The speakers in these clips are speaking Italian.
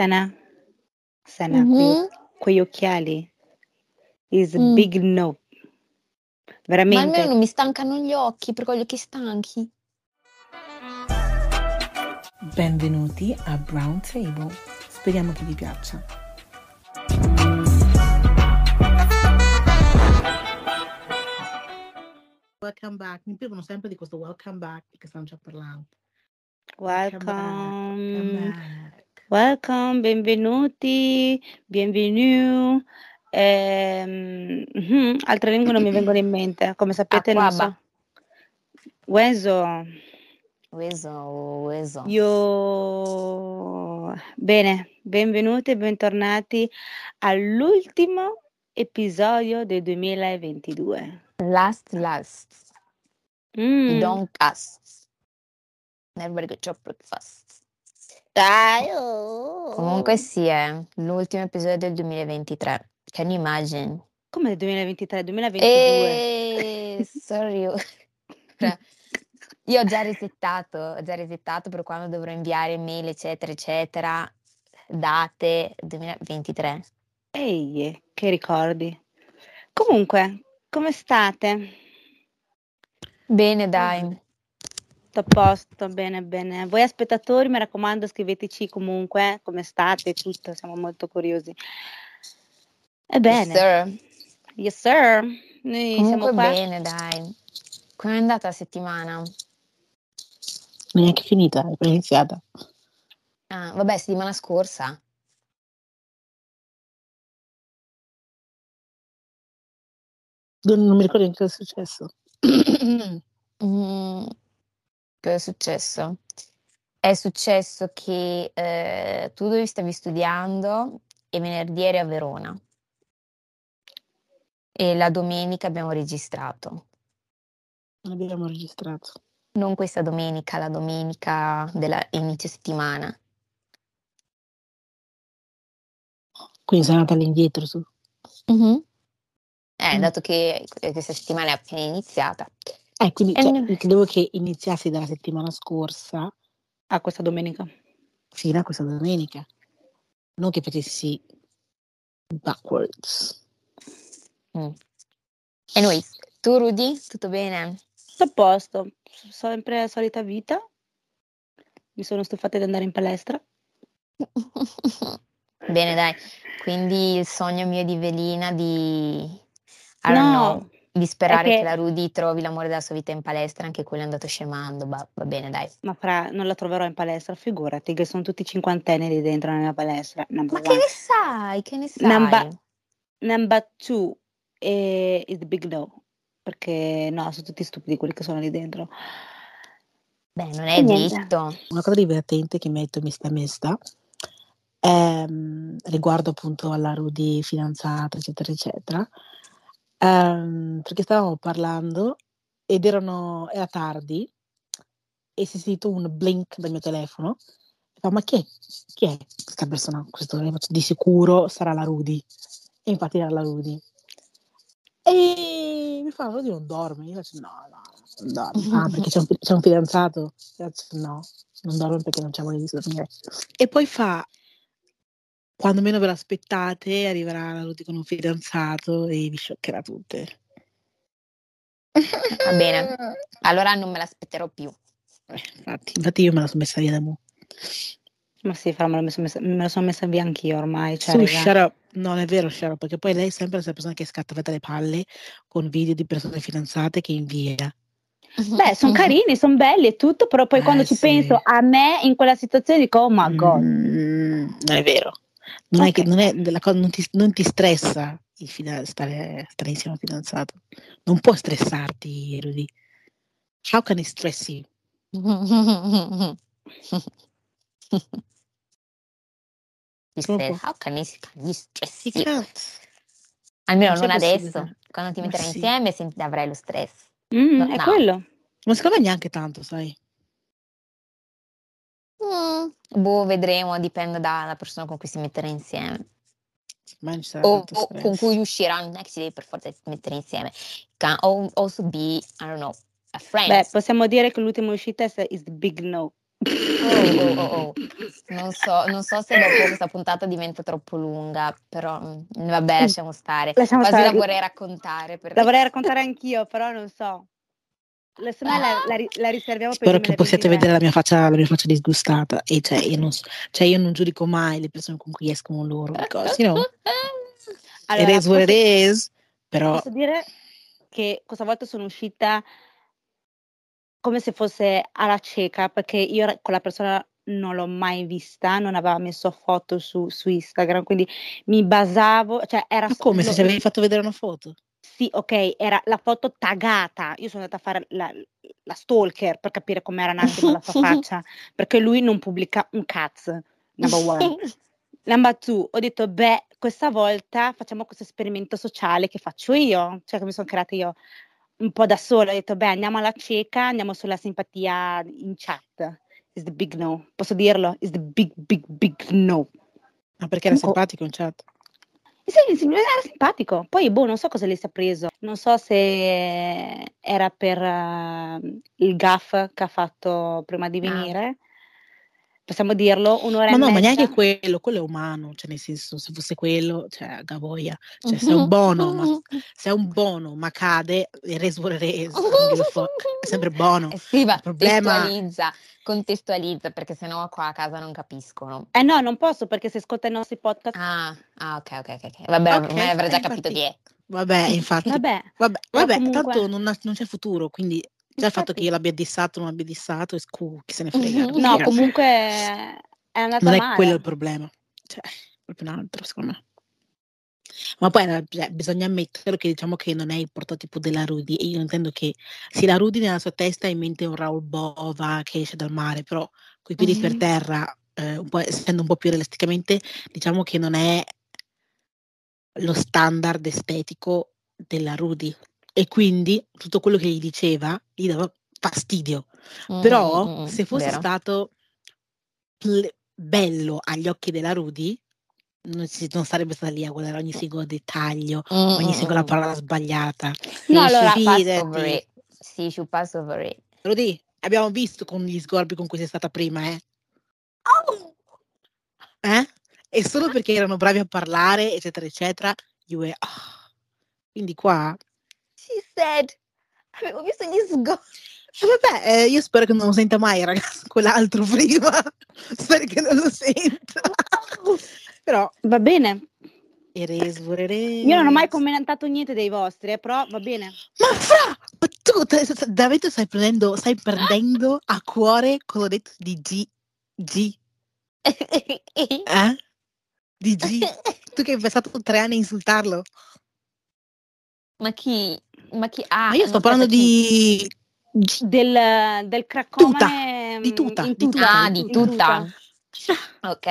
Sana, Sana, Mhm. quegli occhiali. Is a Mm. big no. Ma almeno Veramente. non mi stancano gli occhi perché ho gli occhi stanchi. Benvenuti a Brown Table. Speriamo che vi piaccia. Welcome back. Mi privano sempre di questo welcome back perché stanno già parlando. Welcome back. Welcome Welcome. back. Welcome, benvenuti, bienvenue. Ehm, mhm, altre lingue non mi vengono in mente, come sapete non Aquaba. so. Ueso, Ueso, ueso. io... Bene, benvenuti e bentornati all'ultimo episodio del 2022. Last, last. Mm, Don't cast. Never get your breakfast. Dai, oh. Comunque sì, è l'ultimo episodio del 2023. Can you imagine? Come nel 2023, 2022? Eh, sorry. Cioè, Io ho già resettato, ho già resettato per quando dovrò inviare mail, eccetera, eccetera. Date 2023. Ehi, che ricordi. Comunque, come state? Bene, dai. Tutto a posto, bene, bene. Voi spettatori, mi raccomando, scriveteci comunque come state, tutto, siamo molto curiosi. Yes, Ebbene, sir. yes sir, noi siamo Comunque qua. bene, dai. Come è andata la settimana? Neanche finita, è iniziata. Ah, vabbè, settimana scorsa. Non, non mi ricordo neanche cosa è successo. Mm, cosa è successo? È successo che eh, tu dove stavi studiando e venerdì eri a Verona e la domenica abbiamo registrato. Non abbiamo registrato. Non questa domenica, la domenica dell'inizio settimana. Quindi sono andata all'indietro su. Eh, Mm. dato che questa settimana è appena iniziata. Eh, quindi E cioè, no- credevo che iniziassi dalla settimana scorsa Ah, questa domenica. fino a questa domenica. Non che facessi backwards. Mm. Anyways, tu Rudy, tutto bene? Tutto a posto, sempre la solita vita. Mi sono stufata di andare in palestra. Bene, dai. Quindi il sogno mio di Velina di, I don't No, know, di sperare è che che- la Rudy trovi l'amore della sua vita in palestra, anche quello è andato scemando, va, va bene, dai. ma fra, non la troverò in palestra, figurati che sono tutti cinquantenni lì dentro nella palestra. Number Ma che one. ne sai? Che ne sai? Number, number two is the big no, perché no, sono tutti stupidi quelli che sono lì dentro. Beh, non è detto. Una cosa divertente che mi ha detto Mista Mesta ehm, riguardo appunto alla Rudy fidanzata, eccetera, eccetera, ehm, perché stavamo parlando ed erano, era tardi e si è sentito un blink dal mio telefono. Fa, ma chi è, chi è questa persona? Questo, di sicuro sarà la Rudy. E infatti era la Rudy. E mi fa, Rudy non dorme. Io faccio, no, no, non dorme. Ah, perché c'è un, c'è un fidanzato? Io faccio, no, non dorme perché non c'è voglia di dormire. E poi fa, quando meno ve l'aspettate, arriverà la Rudy con un fidanzato e vi scioccherà tutte. Va bene. Allora non me l'aspetterò più. Eh, infatti, infatti io me la sono messa via da mo. Ma sì, fra, me la sono messa, me la sono messa via anch'io ormai. Cioè, Su up. Non è vero, up, perché poi lei è sempre la stessa persona che scatta via le palle con video di persone fidanzate che invia. Beh, sono carini, sono belli e tutto, però poi Eh, quando ci sì. penso a me in quella situazione dico, oh my god. Mm, non è vero. Non, è che, non, è, la cosa, non, ti, non ti stressa il fida- stare, stare insieme al fidanzato. Non può stressarti, Rudy. How can it stress you? Said, how can you stress you? can't. Almeno Non non adesso. Quando ti metterai sì. insieme senti- avrai lo stress. Mm, No, è no. quello. Ma secondo me neanche tanto, sai. Mm, boh, vedremo, dipende dalla persona con cui si metterà insieme. Ma non ci sarà O, o con cui uscirà, non è che si deve per forza mettere insieme. Can al- also be, I don't know, a friend. Beh, possiamo dire che l'ultima uscita è is the big no. Oh, oh, oh, oh. Non so, non so se dopo questa puntata diventa troppo lunga, però mm, vabbè, lasciamo stare. Lasciamo Quasi stare. la vorrei raccontare. perché- La vorrei raccontare anch'io, però non so. La, la, la ri- la riserviamo per Spero che possiate 2023. vedere la mia faccia, la mia faccia disgustata. E cioè io, non, cioè, io non giudico mai le persone con cui escono loro. Because, you know, Allora, it is what it posso- is. Però Posso dire che questa volta sono uscita come se fosse alla cieca, perché io ra- con la persona non l'ho mai vista, non aveva messo foto su, su Instagram, quindi mi basavo, cioè era ma come se lo- ci avevi fatto vedere una foto? Sì, ok, era la foto taggata. Io sono andata a fare la, la stalker per capire com'era un attimo la sua faccia, perché lui non pubblica un cazzo, number one. Number two, ho detto, beh, questa volta facciamo questo esperimento sociale che faccio io, cioè che mi sono creata io un po' da sola. Ho detto, beh, andiamo alla cieca, andiamo sulla simpatia in chat. Is the big no. Posso dirlo? Is the big, big, big no. Ma perché era simpatico in chat? Sì, sì, era simpatico. Poi, boh, non so cosa le si è preso. Non so se era per eh, il gaff che ha fatto prima di Ah. Possiamo dirlo, un'ora Ma e no, ma mezza. neanche quello, quello è umano, cioè nel senso, se fosse quello, cioè, Gavoia, cioè se è un buono, ma se è un buono, ma cade, il res vuole res, non give a fuck, è sempre buono. Eh sì, ma Il problema- contestualizza, contestualizza, perché sennò qua a casa non capiscono. Eh no, non posso perché se ascolta i nostri podcast. Ah, ah, ok, ok, ok. Vabbè, Ok, ormai avrà già infatti. capito chi è. Vabbè, infatti, Vabbè, vabbè, vabbè comunque- tanto non, non c'è futuro, quindi già il fatto che io l'abbia dissato o non l'abbia dissato, scu, chi se ne frega. Mhm. non no, comunque è andata non è male. quello il problema, cioè, proprio un altro, secondo me. Ma poi eh, cioè, bisogna ammettere che diciamo che non è il prototipo della Rudy e io intendo che sì, la Rudy nella sua testa ha in mente un Raul Bova che esce dal mare, però coi piedi per Mhm. terra, eh, un po', essendo un po' più realisticamente, diciamo che non è lo standard estetico della Rudy e quindi tutto quello che gli diceva gli dava fastidio. Mm, Però mm, mm, se fosse vero. stato ple- bello agli occhi della Rudy, non, si- non sarebbe stata lì a guardare ogni singolo dettaglio, Mm, ogni mm, singola mm. parola sbagliata. No, allora, it. Sì, she passed over it. Rudy, abbiamo visto con gli sgorbi con cui sei stata prima, eh? Eh? E solo perché erano bravi a parlare, eccetera, eccetera, you were, ah. Quindi qua... She said, avevo visto gli sgorbi. E vabbè, eh, io spero che non lo senta mai, ragazzi, quell'altro prima. spero che non lo senta. Però, Va bene. it is. Io non ho mai commentato niente dei vostri, eh, però va bene. Ma fra, ma tu te- davvero stai prendendo, stai prendendo a cuore quello detto di G, G, eh? Di G. Tu che hai passato tre anni a insultarlo. ma chi? Ma chi? Ah, Ma io sto parlando di. Del, del craccomane di mm, tuta, in di tuta, tuta, Ah, di tutta. Fra, Ok,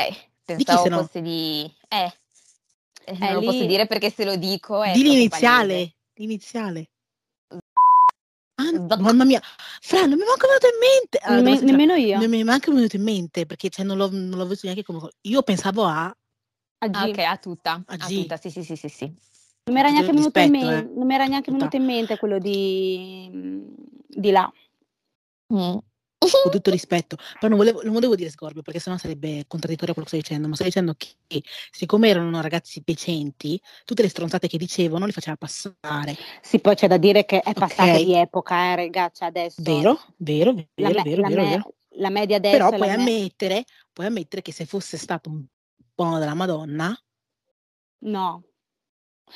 Di pensavo no? fosse di... Eh, eh, non lo posso dire perché se lo dico è Di l'iniziale, l'iniziale. Ah, mamma mia, Fra, non mi è manco venuto in mente. Allora, essere- nemmeno io. Non mi è manco venuto in mente perché cioè, non, l'ho, non l'ho visto neanche come. Io pensavo a. A G. Ah, ok, a tutta, A a tutta, sì, sì, sì, sì, sì. Non mi era neanche venuto in rispetto, mente, non mi era neanche venuto in mente quello di, di là. Mm. con tutto rispetto, però non volevo, non volevo dire sgorbio perché sennò sarebbe contraddittorio a quello che sto dicendo, ma sto dicendo che siccome erano ragazzi decenti, tutte le stronzate che dicevano li faceva passare. Sì, poi c'è da dire che è passata Ok. di epoca, eh, ragazzi, adesso. Vero, vero, vero, La, me- vero, la vero, me- vero. la media adesso Però puoi me- ammettere, puoi ammettere che se fosse stato un buono della Madonna, No.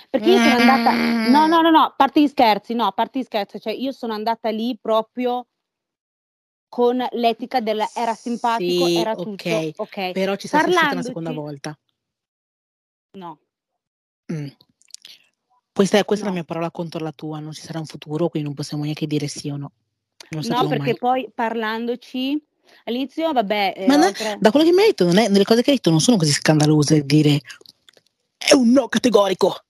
Perché io sono andata... No, no, no, no, a parte gli scherzi, no, a parte gli scherzi, cioè io sono andata lì proprio con l'etica del era simpatico, Sì, era tutto, ok. però ci sei uscita una seconda volta. No. Mm. Questa, è, questa è No. la mia parola contro la tua, non ci sarà un futuro, quindi non possiamo neanche dire sì o no. No, perché mai. poi parlandoci all'inizio, vabbè, eh, Ma no- oltre- Da quello che mi hai detto, non è, le cose che hai detto non sono così scandalose dire è un no categorico.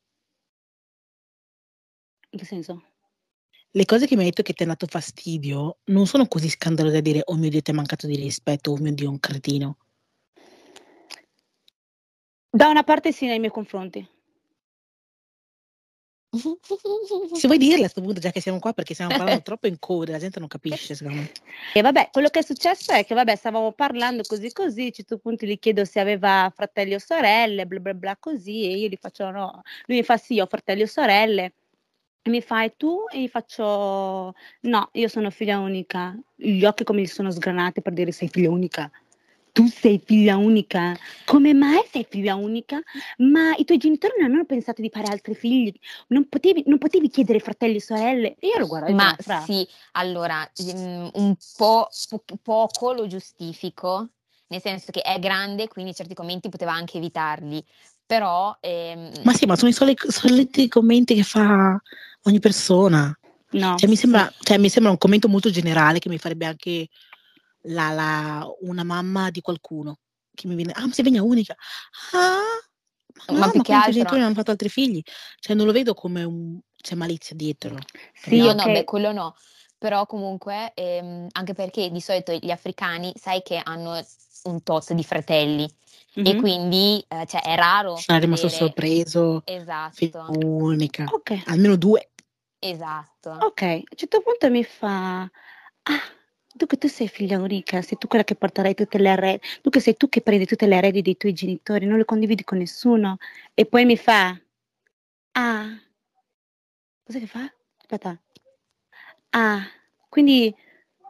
In che senso? Le cose che mi hai detto che ti hanno dato fastidio non sono così scandalose da dire oh mio Dio ti è mancato di rispetto, oh mio Dio un cretino. Da una parte sì nei miei confronti. Se vuoi dirle a questo punto, già che siamo qua, perché stiamo parlando troppo in coda, la gente non capisce, secondo me. E vabbè, quello che è successo è che, vabbè, stavamo parlando così così, a un certo punto gli chiedo se aveva fratelli o sorelle, bla bla bla così, e io gli faccio no. Lui mi fa sì, ho fratelli o sorelle. E mi fa, e tu? E gli faccio, no, io sono figlia unica. Gli occhi come gli sono sgranati per dire sei figlia unica tu sei figlia unica, come mai sei figlia unica? Ma i tuoi genitori non hanno pensato di fare altri figli? Non potevi, non potevi chiedere fratelli e sorelle? io lo guardo. Ma sì, allora, mm, un po' po- poco lo giustifico, nel senso che è grande, quindi certi commenti poteva anche evitarli. Però... Ehm... Ma sì, ma sono i soliti, soliti commenti che fa ogni persona. No, cioè, mi sembra, cioè, mi sembra un commento molto generale che mi farebbe anche la, la, una mamma di qualcuno che mi viene, ah, ma sei figlia unica. Ah, ma, ma no, ma altro... i genitori non hanno fatto altri figli. Cioè, non lo vedo come un... c'è malizia dietro. Sì, no, no, beh, quello no. Però comunque, ehm, anche perché di solito gli africani, sai che hanno un tot di fratelli. Mm-hmm. E quindi cioè, è raro. Sono rimasto sorpreso. Esatto. Unica. Okay. Almeno due. Esatto. Ok, a un certo punto mi fa... Ah, tu che tu sei figlia unica, sei tu quella che porterai tutte le tu che sei tu che prendi tutte le eredi dei tuoi genitori, non le condividi con nessuno. E poi mi fa, ah, cosa che fa? Aspetta. Ah, quindi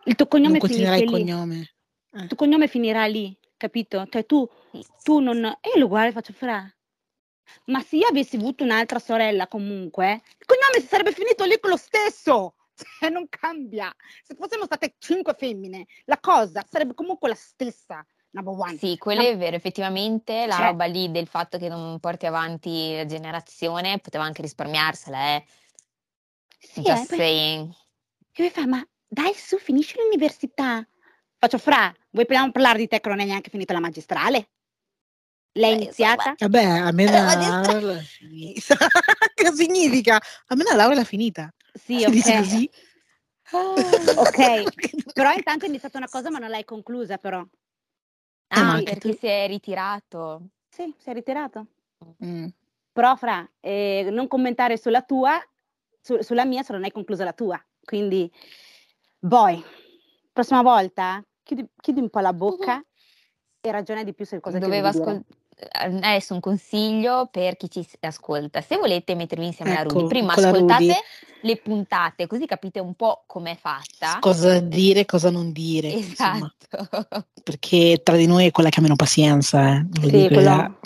il tuo cognome finirà il cognome. Eh. Il tuo cognome finirà lì, capito? Cioè tu, tu non... E io lo guardo e faccio, fra, ma se io avessi avuto un'altra sorella comunque, il cognome si sarebbe finito lì con lo stesso. Cioè, non cambia. Se fossimo state cinque femmine, la cosa sarebbe comunque la stessa. Sì, quello è vero, effettivamente la cioè, roba lì del fatto che non porti avanti la generazione poteva anche risparmiarsela, eh. Sì, Just eh, saying. Che mi fa, ma dai su, finisci l'università. Faccio fra, vuoi parlare di te che non hai neanche finita la magistrale? L'hai eh, iniziata? Vabbè, a me la laurea finita. che significa? A me la laurea finita. Sì, ok. Così? Oh, ok, però intanto è iniziata una cosa ma non l'hai conclusa però. Ah, ah perché tu... si è ritirato. Sì, si è ritirato. Mm. Però Fra, eh, non commentare sulla tua, su, sulla mia se non hai conclusa la tua. Quindi, boy, prossima volta chiudi, chiudi un po' la bocca uh-huh. e ragiona di più su cosa Doveva ascoltare adesso un consiglio per chi ci ascolta. Se volete mettervi insieme ecco, alla Rudy, prima ascoltate Rudy. le puntate, così capite un po' com'è fatta. Cosa dire, cosa non dire. Esatto. Insomma. Perché tra di noi è quella che ha meno pazienza. Eh. Sì, quello, già,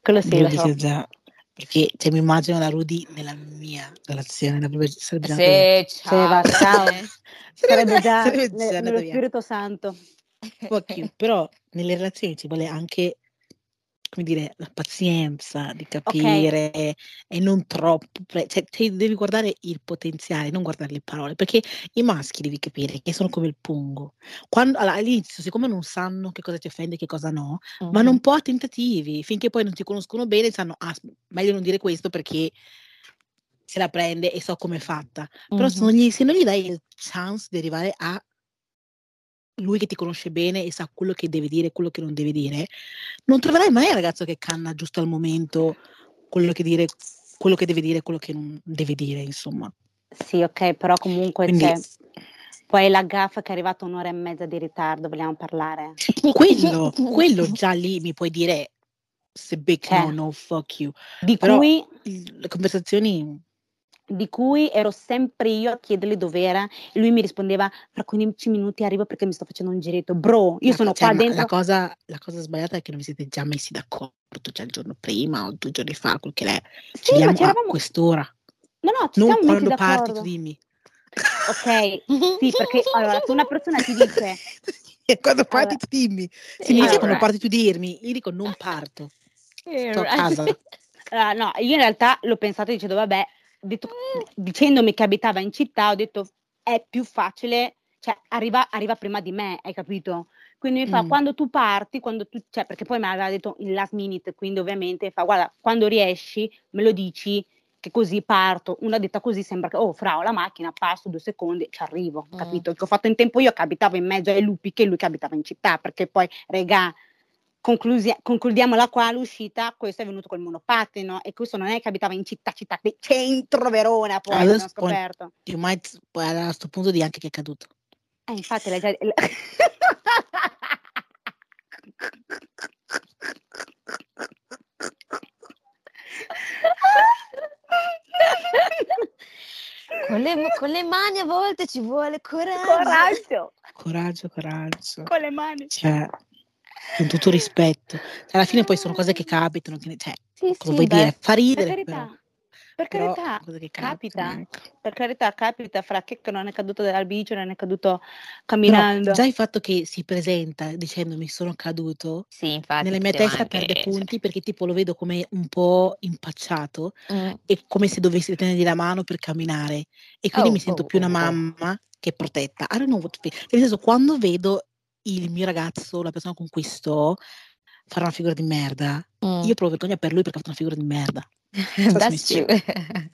quello sì, lo so. già. Perché cioè, mi immagino la Rudy nella mia relazione. La sarebbe già sì, ciao. ciao. sarebbe già sarebbe ne, nello Spirito Santo. però nelle relazioni ci vuole anche come dire, la pazienza di capire okay. e non troppo, cioè, cioè, devi guardare il potenziale, non guardare le parole, perché i maschi devi capire che sono come il pungo. Quando, all'inizio, siccome non sanno che cosa ti offende e che cosa no, uh-huh. vanno un po' a tentativi, finché poi non ti conoscono bene, sanno, ah, meglio non dire questo perché se la prende e so come è fatta. Però uh-huh. se, non gli, se non gli dai il chance di arrivare a lui che ti conosce bene e sa quello che deve dire e quello che non deve dire, non troverai mai il ragazzo che canna giusto al momento quello che, dire, quello che deve dire e quello che non deve dire, insomma. Sì, ok, però comunque Quindi, c'è. Poi la gaffa che è arrivata un'ora e mezza di ritardo, vogliamo parlare? Quello, quello già lì mi puoi dire se big eh. no, no, fuck you. Di però cui le conversazioni di cui ero sempre io a chiedergli dov'era e lui mi rispondeva fra 15 minuti arrivo perché mi sto facendo un giretto. Bro, io la, sono cioè, qua dentro. La cosa, la cosa, sbagliata è che non vi siete già messi d'accordo, cioè il giorno prima o due giorni fa, quel che è. Sì, ma c'eravamo... a quest'ora. No, no, ci non siamo quando messi parti d'accordo. tu dimmi. Ok, sì, perché allora se una persona ti dice... e quando parti allora, tu dimmi. Se mi dici quando parti tu dirmi, io dico non parto. Sto a casa. Uh, no, io in realtà l'ho pensato e dicevo, vabbè, detto, dicendomi che abitava in città, ho detto è più facile, cioè arriva, arriva prima di me, hai capito? Quindi mi fa, mm. quando tu parti, quando tu, cioè, perché poi mi aveva detto in last minute, quindi ovviamente fa, guarda, quando riesci me lo dici, che così parto. Una detta così sembra che, oh, fra, ho la macchina, passo due secondi, ci arrivo, mm. capito? Che ho fatto in tempo io che abitavo in mezzo ai lupi che lui che abitava in città, perché poi, regà, conclusi- concludiamola qua l'uscita, questo è venuto col monopattino e questo non è che abitava in città, città, centro Verona poi Adesso abbiamo scoperto. You might, poi a questo punto di anche che è caduto. Eh, infatti l'hai già... Con le, con le mani a volte ci vuole coraggio. Coraggio, Coraggio, coraggio. con le mani. Cioè, con tutto rispetto. Cioè, alla fine poi sono cose che capitano. che Cioè, Sì, cosa sì, vuoi beh. dire? Fa Per ridere, carità, però. per però carità, cose che capita, capitano, ecco. per carità, capita fra che non è caduto dal bici, non è caduto Però camminando. già il fatto che si presenta dicendomi sono caduto, Sì, infatti. nella mia testa anche- perde punti perché tipo lo vedo come un po' impacciato Mm. e come se dovessi tenergli la mano per camminare e quindi Oh, mi sento oh, più una oh, oh. mamma che protetta. I don't know what. Nel senso, quando vedo il mio ragazzo, la persona con cui sto, fare una figura di merda, Mm. io provo vergogna per lui perché ha fatto una figura di merda. so mi That's spiego. true.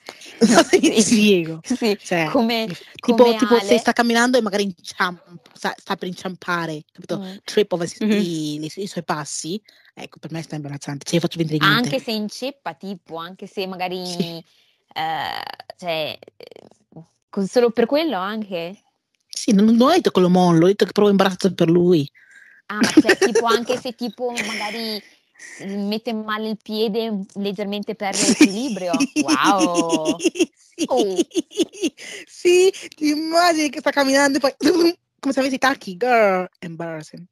Mi Sì. spiego. Sì, Cioè, come, tipo, come tipo se sta camminando e magari inciampa, sta, sta per inciampare, capito? Mm. Trip over Mhm. i, i- suoi passi, ecco, per me sta imbarazzante. Cioè, io faccio vedere niente. Anche se inceppa, tipo, anche se magari, Sì. eh, cioè, eh, con- solo per quello anche. Sì, non, non ho detto che lo mollo, ho detto che provo imbarazzo per lui. Ah, ma cioè, tipo, anche se tipo magari mette male il piede, leggermente perde l'equilibrio. Wow! Sì, Oh. sì, ti immagini che sta camminando e poi come se avessi i tacchi, girl, embarrassing,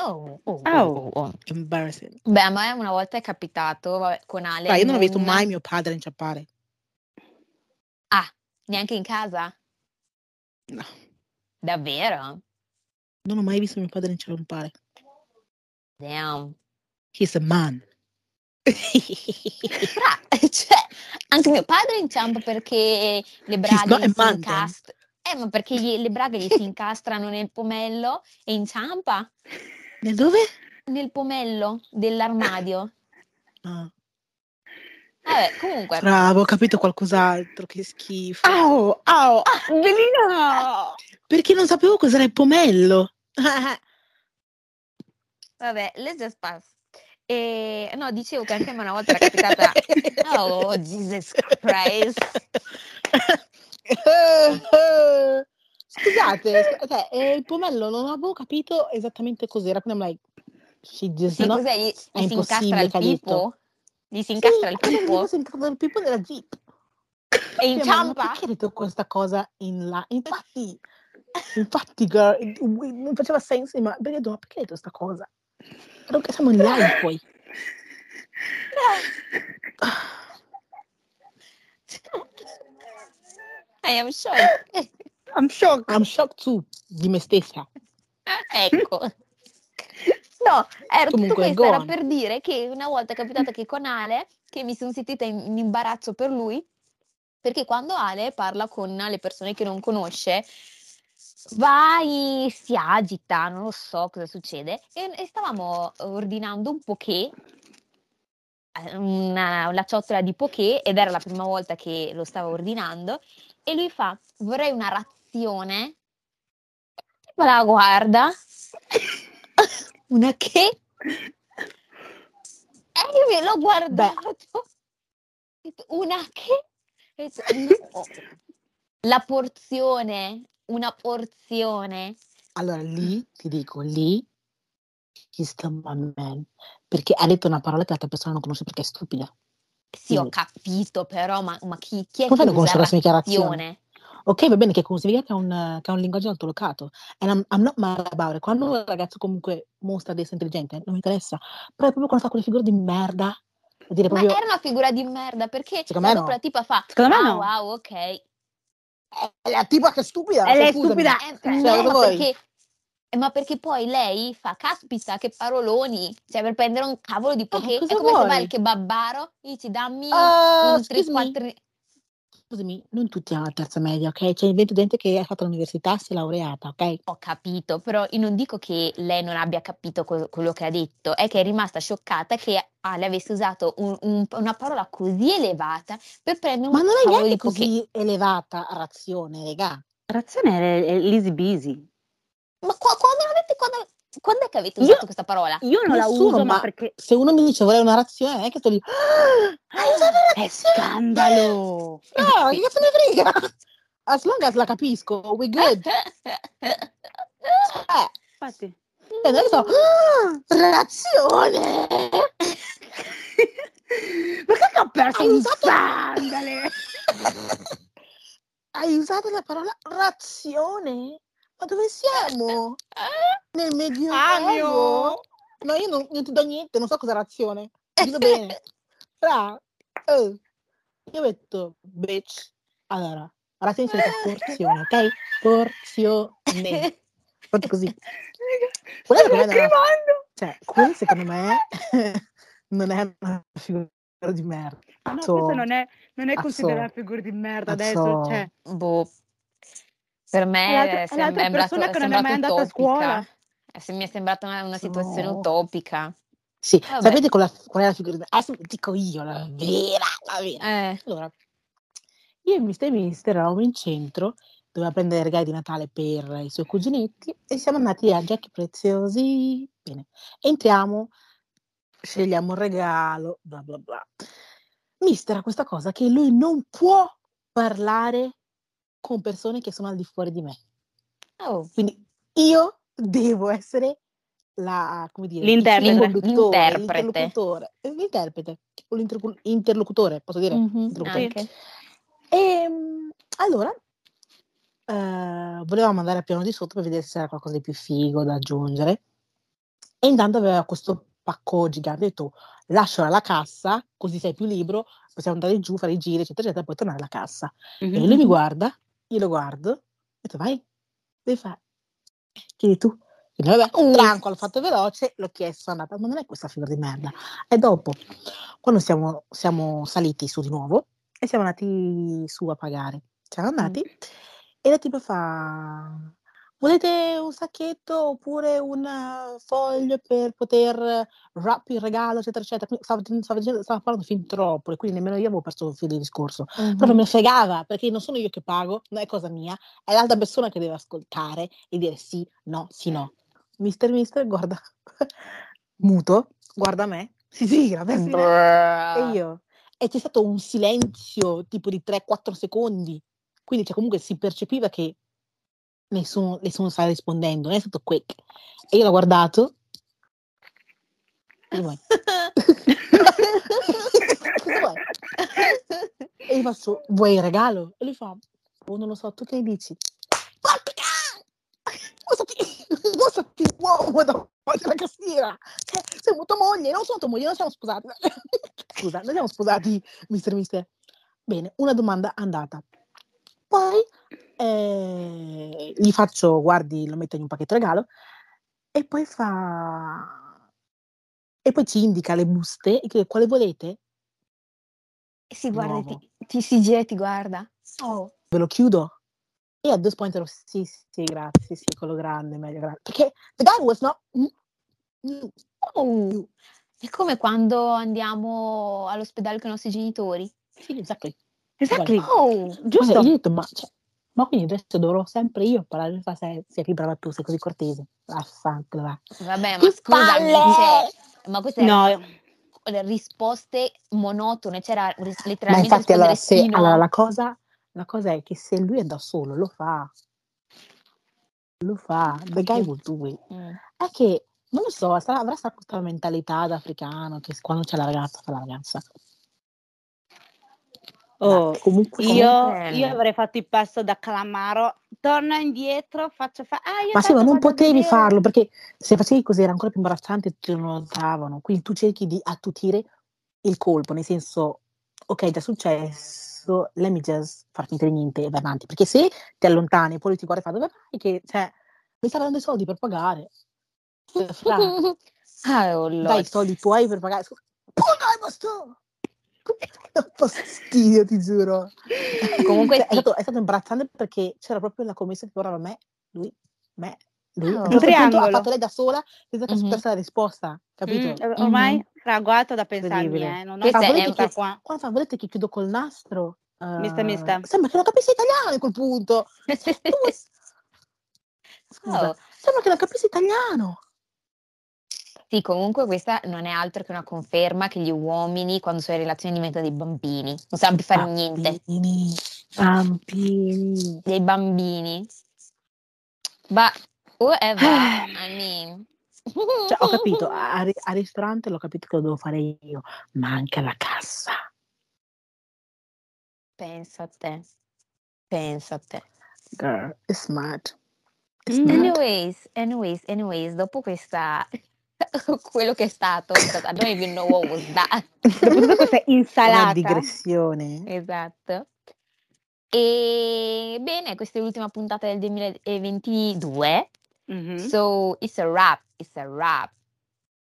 Oh, oh, oh, Oh. oh, embarrassing. Beh, a me una volta è capitato, vabbè, con Ale, Dai, io non ho visto mai mio padre inciampare. Ah, neanche in casa? No, Davvero? non ho mai visto mio padre inciampare. Damn. He's a man. Fra, cioè, anche mio padre inciampa perché le braghe gli si incastrano. Eh, ma perché gli- le braghe gli si incastrano nel pomello e inciampa Nel dove? nel pomello dell'armadio. Ah, Vabbè, comunque, bravo, ho capito qualcos'altro, che schifo. Au, au, Belina! Perché non sapevo cos'era il pomello. vabbè, let's just pass. E, no, dicevo che anche a me una volta era capitata... Oh, Jesus Christ. Scusate, sc- cioè, eh, il pomello non avevo capito esattamente cos'era, quindi I'm like, she just Sì, not- cos'è? Gli, è gli si incastra impossibile il pipo? Gli si incastra il Sì, quello pipo si incastra il pipo nella jeep. e ma inciampa? perché hai detto questa cosa in là? Infatti, infatti, girl, non faceva senso, ma perché, ma perché hai detto questa cosa? Però che siamo in live poi. I am shocked. I'm shocked. I'm shocked too, di me stessa. Ecco. No, era, tutto Comunque, questo go era per dire che una volta è capitato che con Ale, che mi sono sentita in, in imbarazzo per lui, perché quando Ale parla con le persone che non conosce, vai, si agita, non lo so cosa succede, e, e stavamo ordinando un poké, eh, una, una ciotola di poké, ed era la prima volta che lo stavo ordinando, e lui fa, vorrei una razione, ma la guarda, una che? E io me l'ho guardato, detto, una che? "No." La porzione, una porzione. Allora lì, ti dico, lì, he's still my man. Perché ha detto una parola che l'altra persona non conosce perché è stupida. Sì, ho Mm. capito, però, ma, ma chi, chi è Come che conoscere la significazione? razione? Ok, va bene che significa che ha un, che ha un linguaggio altolocato. And I'm, I'm not mad about it. Quando un ragazzo comunque mostra di essere intelligente, non mi interessa. Però è proprio quando fa quelle figure di merda. Dire Ma proprio, era una figura di merda, perché Secondo me no. la tipa fa, Secondo me ah no. wow, ok. È la tipa che è stupida. È lei stupida. Eh, Cioè, no, vuoi? perché, eh, ma perché poi lei fa, caspita, che paroloni, cioè per prendere un cavolo di poké, è cosa come se vai al kebabbaro e dici dammi Ah, un 3 excuse me. 4 Scusami, non tutti hanno la terza media, ok? C'è gente che ha fatto l'università, si è laureata, ok? Ho capito, però io non dico che lei non abbia capito que- quello che ha detto, è che è rimasta scioccata che Ale avesse usato un- un- una parola così elevata per prendere un Ma non è neanche così elevata razione, regà. Razione è, è l'easy busy. Ma qua- quando l'ha detto, quando... Quando è che avete Io- usato questa parola? Io non la Nessuno, uso, ma ma- perché Se uno mi dice vorrei una razione, non è che sto lì. "Ah, Hai usato la è razione? scandalo. No, che cazzo ne frega? As long as la capisco, we good. Eh, Infatti. e adesso, "Ah, razione! Perché che ho perso Hai un usato-? Hai usato la parola razione? Ma dove siamo? Nel Medioevo? Amio. No, io non, non ti do niente, non so cosa razione. Dillo bene. Fra, eh, io ho detto, bitch, allora, razione significa porzione, ok? Porzione. Proprio così. Sto Guarda com'è lacrimando. Cioè, quella secondo me non è una figura di merda. Ah, no, questa non è, non è considerata figura di merda adesso. Cioè, Boh. Per me È l'altra- è l'altra sembrato, persona che non è mai andata a scuola. Eh, se- Mi è sembrata una, una situazione No. utopica. Sì, Vabbè. sapete qual, è la figura? Adesso dico io, la vera, la vera. Eh, Allora, io e Mr. Mister eravamo in centro, doveva prendere i regali di Natale per i suoi cuginetti e siamo andati a Giochi Preziosi. Bene, entriamo, scegliamo il regalo, bla bla bla. Mister ha questa cosa che lui non può parlare con persone che sono al di fuori di me. oh, Quindi io devo essere la, come dire, L'interprete. conduttore, L'interprete. l'interlocutore, eh, l'interprete, o l'intercu- interlocutore, posso dire? mhm, interlocutore. anche. E mm, allora eh, volevamo andare al piano di sotto per vedere se c'era qualcosa di più figo da aggiungere. E intanto aveva questo pacco gigante. Ho detto lascialo alla cassa, così sei più libero, possiamo andare giù, fare i giri, eccetera, eccetera, poi tornare alla cassa. E Mhm. lui mi guarda, io lo guardo, ho detto vai, devi fare. Chiedi tu. Quindi vabbè, Uh. tranquillo, l'ho fatto veloce, l'ho chiesto, sono andata, ma non è questa figura di merda. E dopo, quando siamo, siamo saliti su di nuovo e siamo andati su a pagare, siamo andati e la tipa fa, volete un sacchetto oppure un eh, foglio per poter wrap il regalo, eccetera, eccetera. Quindi Stava, stava dicendo- stava parlando fin troppo e quindi nemmeno io avevo perso il filo di discorso. Mhm. Però non ne fregava perché non sono io che pago, non è cosa mia, è l'altra persona che deve ascoltare e dire sì, no, sì, no. Mister Mister guarda muto, guarda me, si gira me e io. E c'è stato un silenzio tipo di 3-4 secondi, quindi cioè, comunque si percepiva che nessuno, nessuno stava rispondendo, non è stato quick. E io l'ho guardato e poi, "Cosa vuoi?" E gli faccio, vuoi il regalo? E lui fa, oh non lo so, tu che dici? Mostrati, mostrati l'uomo davanti alla cassiera. Cioè, sei tua moglie, non sono tua moglie, non siamo sposati. Scusa, non siamo sposati, mister mister. Bene, una domanda andata. Poi eh, gli faccio, guardi, lo metto in un pacchetto regalo e poi fa... E poi ci indica le buste e chiede quale volete? E si guarda, e ti, ti si gira e ti guarda. Oh, ve lo chiudo? E a this point ero sì, sì, grazie, sì, quello grande, meglio, grazie. Perché the guy was not... Oh, è come quando andiamo all'ospedale con i nostri genitori. Sì, exactly. Exactly. Oh, Giusto. io ho detto, ma, cioè, ma quindi adesso dovrò sempre io parlare, fa sei, sei brava tu, sei così cortese. Vaffanculo, va. vabbè, ma scusami, cioè, ma queste No, le risposte monotone, c'era ris- Ma letteralmente infatti allora, se, allora la, cosa, la cosa è che se lui è da solo, lo fa. Lo fa. The guy will do it. Mm. È che, non lo so, sarà- avrà sta- questa mentalità da africano che quando c'è la ragazza fa la ragazza. Oh, Dai, comunque, io, comunque- io avrei fatto il passo da calamaro, torno indietro, faccio fa- ah, Ma sì, ma non potevi vedere. farlo perché se facevi così era ancora più imbarazzante tutti non lo notavano. Quindi tu cerchi di attutire il colpo, nel senso, ok, è già successo, let me just far finta di niente e vai avanti. Perché se ti allontani poi ti guarda e fa dove vai? Che, cioè, mi sta dando i soldi per pagare. Fra, Ah, oh, dai i soldi tuoi per pagare. Scusa, Pagare, basta! Che fastidio, ti giuro. Comunque Cioè, è, sì. stato, è stato imbarazzante perché c'era proprio la commessa che guardava me, lui, me, lui. Oh. A Un un triangolo. ha fatto lei da sola senza che Mhm. aspettasse la risposta, capito? Mm, eh, ormai Mhm. fraguato da pensarmi, eh, non ho Questa è un- qua. Quando fa, volete che chiudo col nastro? Eh, Mister, mister. Sembra che non capissi italiano a quel punto. Scusa, Oh, sembra che non capissi italiano. Sì, comunque questa non è altro che una conferma che gli uomini quando sono in relazione diventano dei bambini, non sanno più fare niente. Bambini, bambini. Dei bambini. But whatever, I mean. Cioè, ho capito, a, ri- al ristorante l'ho capito che lo devo fare io, ma anche alla cassa. Pensa a te. Pensa a te. Girl, it's mad. It's Mm. mad. Anyways, anyways, anyways, dopo questa quello che è stato, I don't even know what was that. Dopo questa Una insalata. digressione. Esatto. E bene, questa è l'ultima puntata del 2022. Mhm. So it's a wrap, it's a wrap.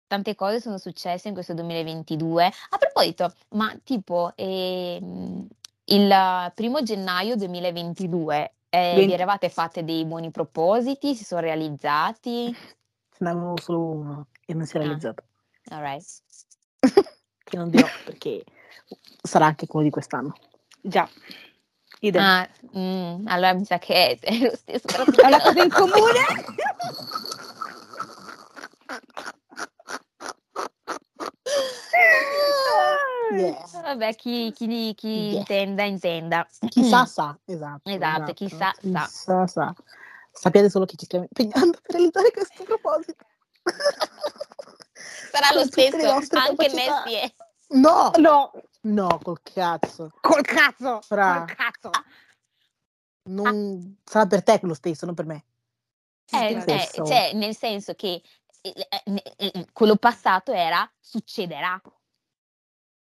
Tante cose sono successe in questo 2022. A proposito, ma tipo ehm, il primo gennaio 2022 eh, vi Venti- eravate fatte dei buoni propositi? Si sono realizzati? Ce ne avevo solo uno e non si è Ah. realizzato. Alright. Che non dirò perché sarà anche quello di quest'anno. Già. Idem. Ah, mm, allora mi sa che è lo stesso. È una cosa in comune? Yes. Vabbè, chi, chi- chi Yes. intenda, intenda. Chissà sa, esatto. Esatto, chissà sa. Chissà sa. Sappiate solo che ci stiamo impegnando per realizzare questo proposito. Sarà lo stesso anche capacità. year. No, No, no, col cazzo. col cazzo. Fra. Col cazzo. Non sarà per te quello stesso, non per me. Eh, eh, cioè, nel senso che eh, eh, eh, quello passato era succederà.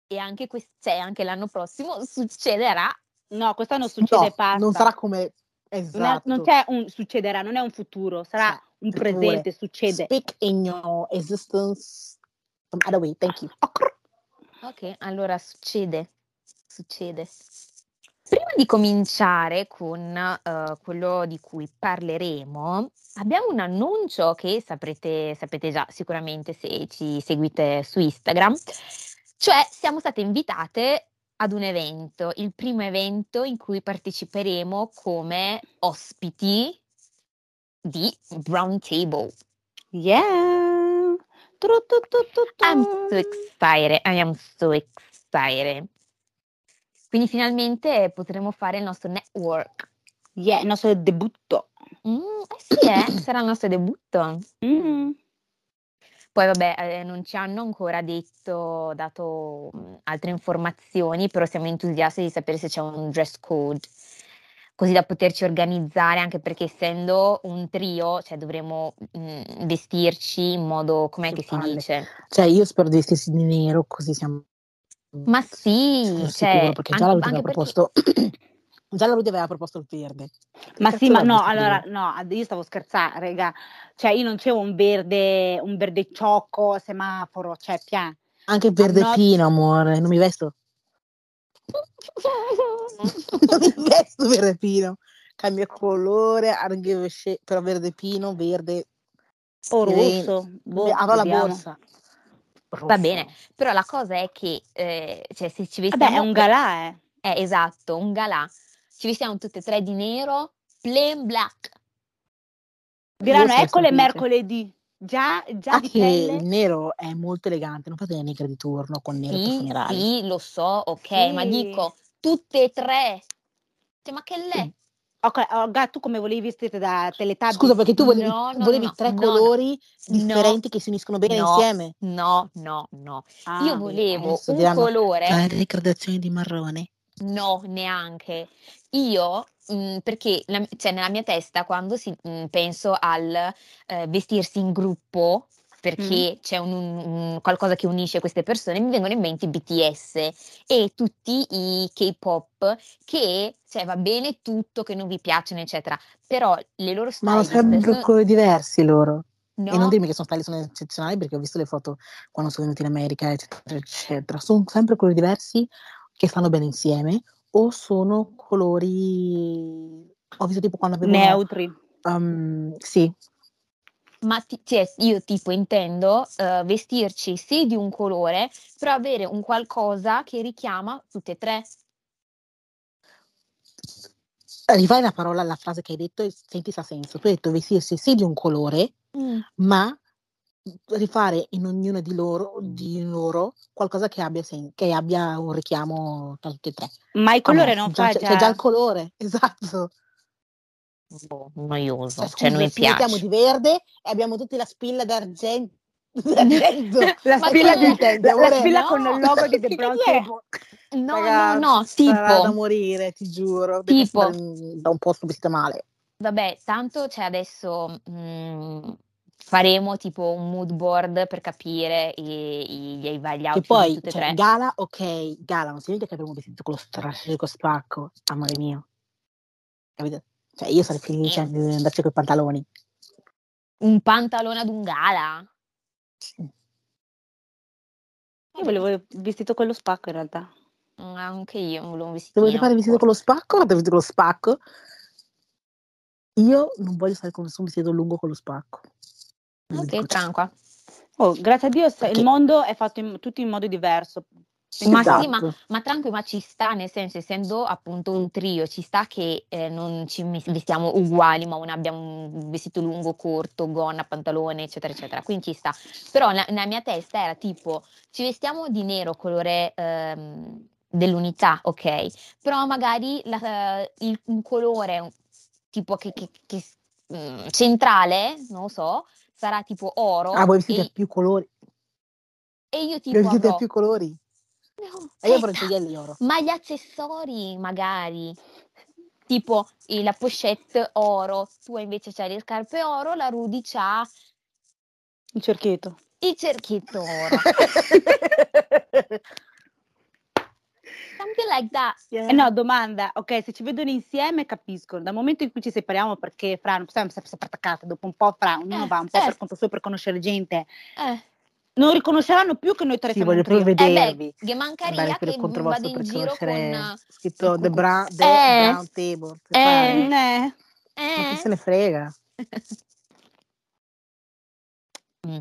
E anche, quest- cioè, anche l'anno prossimo succederà. No, quest'anno succede No, non sarà come Non, è- esatto. non c'è un succederà, non è un futuro, sarà Sì, un presente, succede. Speak in your existence other way. Thank you. Ok, allora succede. Succede. Prima di cominciare con eh, quello di cui parleremo, abbiamo un annuncio che saprete, sapete già sicuramente se ci seguite su Instagram, cioè siamo state invitate ad un evento, il primo evento in cui parteciperemo come ospiti di Brown Table. Yeah. Tru, tu, tu. I'm so excited, I am so excited. Quindi finalmente potremo fare il nostro network. Yeah, il nostro debutto. Mm, eh sì, eh, sarà il nostro debutto. Mm. Poi vabbè, eh, non ci hanno ancora detto, dato mm, altre informazioni, però siamo entusiasti di sapere se c'è un dress code, così da poterci organizzare, anche perché essendo un trio, cioè dovremo mm, vestirci in modo, com'è Che che si palle. dice? Cioè, io spero di vestirsi di nero, così siamo. Ma sì, cioè, sicuro, perché già anche- anche aveva perché- proposto. Già la Rudy aveva proposto il verde. Ma sì, ma no, allora, no, io stavo scherzando, raga. Cioè, io non c'avevo un verde, un verde ciocco, semaforo, cioè, pian. Anche il verde not- pino, amore. Non mi vesto. non mi vesto verde pino. Cambia colore, I don't give a shit, però verde pino, verde. O rosso. Boh, avrò la borsa. Va Rosso. bene, però la cosa è che eh, cioè, se ci Vabbè, vestiamo è un galà, eh. Eh, esatto, un galà. Ci vestiamo tutte e tre di nero, plain black. Sarei eccole mercoledì. Già, già Ah, di che pelle. il nero è molto elegante, non fate le negre di turno con nero per Sì, funerali. sì, lo so, ok, ma Sì. dico tutte e tre. Cioè, ma che l'è? Ok, oh, Ga, tu come volevi vestirti da Teletubbies? Scusa, perché tu volevi, No, no, volevi no, tre no, colori no. differenti che si uniscono bene No. insieme. No, no, no. Ah, Io volevo un diranno, colore, Fai le gradazioni di marrone. no, neanche. Io, mh, perché la- cioè, nella mia testa, quando si, mh, penso al eh, vestirsi in gruppo, perché c'è un, un- qualcosa che unisce queste persone, mi vengono in mente i BTS e tutti i K-pop che, cioè, va bene tutto, che non vi piacciono, eccetera, però le loro Ma lo sempre sono- colori diversi loro. E no, non dirmi che sono stati sono eccezionali perché ho visto le foto quando sono venuti in America, eccetera, eccetera. Sono sempre colori diversi che stanno bene insieme o sono colori... Ho visto tipo quando avevano... Neutri. um, sì, Ma ti- cioè, io tipo intendo eh, vestirci sì di un colore, però avere un qualcosa che richiama tutte e tre. rifai la parola, la frase che hai detto e senti se ha senso. Tu hai detto vestirsi sì di un colore, ma rifare in ognuno di loro, di loro qualcosa che abbia, sen- che abbia un richiamo tra tutti e tre. Ma il colore non già- fa c'è, già... c'è già il colore, esatto. Boh, noioso, Cioè, cioè non scusa, mi ci mettiamo piace. di verde e abbiamo tutti la spilla d'argento. d'argento. La Ma spilla, di- la- la spilla no. con il logo di The Brown. Table. No, Ragazzi, no, no, sarà da tipo, morire, ti giuro. Tipo. da un posto vestita male. vabbè, tanto c'è adesso mm, faremo tipo un mood board per capire i, i, i vari Che outfit di poi, tutte e cioè, tre. gala, ok, gala, non significa che avremo vestito con lo strategico spacco, amore mio. Capito? Cioè, io sarei felice Eh. di andarci con i pantaloni. Un pantalone ad un gala? Io volevo il vestito con lo spacco in realtà. Mm, Anche io volevo un Se volete vestitino. fare il vestito con lo spacco, fate il vestito con lo spacco. Io non voglio stare con nessun vestito lungo con lo spacco. Lo Ok, tranqua. Oh, grazie a Dio Perché- il mondo è fatto in, tutto in modo diverso. Ma Esatto. sì, ma, ma tranqui, ma ci sta, nel senso, essendo appunto un trio, ci sta che eh, non ci vestiamo uguali, ma una abbiamo un vestito lungo, corto, gonna, pantalone, eccetera, eccetera. Quindi ci sta. Però la- nella mia testa era tipo, ci vestiamo di nero, colore ehm, dell'unità, ok? Però magari la- il, un colore tipo che, che- che- mm, centrale, non lo so, sarà tipo oro. Ah, voi vestiti a e, più colori. e io tipo vestiti a avrò... più colori. No, E io eh, vorrei gioielli oro. ma gli accessori magari, tipo la pochette oro, tu invece c'hai le scarpe oro, la Rudy c'ha Il cerchietto. il cerchietto oro. Something like that. Eh no, domanda, ok, se ci vedono insieme capisco, dal momento in cui ci separiamo perché Fra non possiamo sempre sempre attaccate, dopo un po' Fra ognuno Eh, va un po' eh. per conto suo per conoscere gente, Eh, non riconosceranno più che noi tre Sì, siamo voglio proprio trio. eh beh, vedervi. mancaria che vostro in per giro con... conoscere eh, scritto The. Brown, the Eh. Brown Table. Eh. Eh, Ma chi Eh? se ne frega? Mm.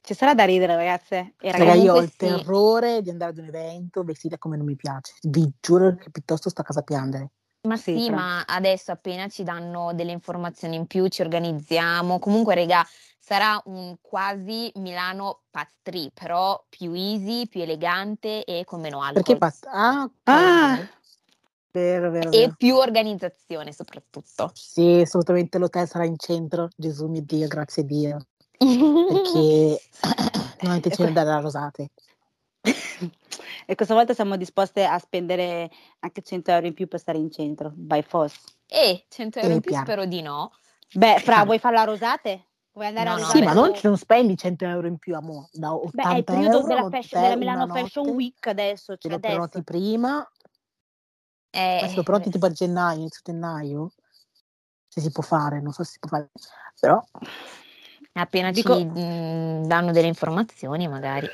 Ci sarà da ridere ragazze e Raga, ragazzi. io ho il sì. terrore di andare ad un evento vestita come non mi piace. Vi giuro che piuttosto sto a casa a piangere. Ma Sì, sì, ma adesso appena ci danno delle informazioni in più, ci organizziamo. Comunque, regà, sarà un quasi Milano 3, però più easy, più elegante e con meno Perché alcol. pazza? Ah, ok. Ah. Vero, vero, E vero. più organizzazione soprattutto. Sì, assolutamente l'hotel sarà in centro. Gesù mio Dio, grazie a Dio. Perché non ho intenzione di andare a Rosate. e questa volta siamo disposte a spendere anche 100 euro in più per stare in centro, by force. E 100 euro Eh, in più piano. spero di no. Beh, Fra, vuoi farla a Rosate? Vuoi andare No, a no, Rosate? Sì, ma non, non spendi 100 euro in più, amore. Da 80 Beh, è il periodo euro, della, fashion- della Milano Fashion. Week adesso, cioè adesso. prenoti prima. Eh, Adesso pronti tipo a gennaio, inizio gennaio. Se si può fare, non so se si può fare. Però appena Dico- ci mm, danno delle informazioni, magari.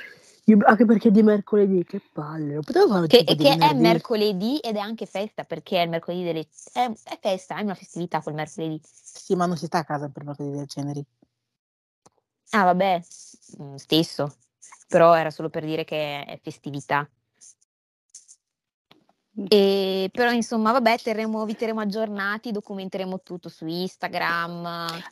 io- anche perché di mercoledì, che palle. Lo potevo fare Che, che è mercoledì ed è anche festa, perché è il mercoledì delle... È, è festa, è una festività quel mercoledì. Sì, ma non si sta a casa per mercoledì del genere. Ah, vabbè, mm, stesso. Però era solo per dire che è festività. E, però insomma, vabbè, terremo, vi terremo aggiornati, documenteremo tutto su Instagram.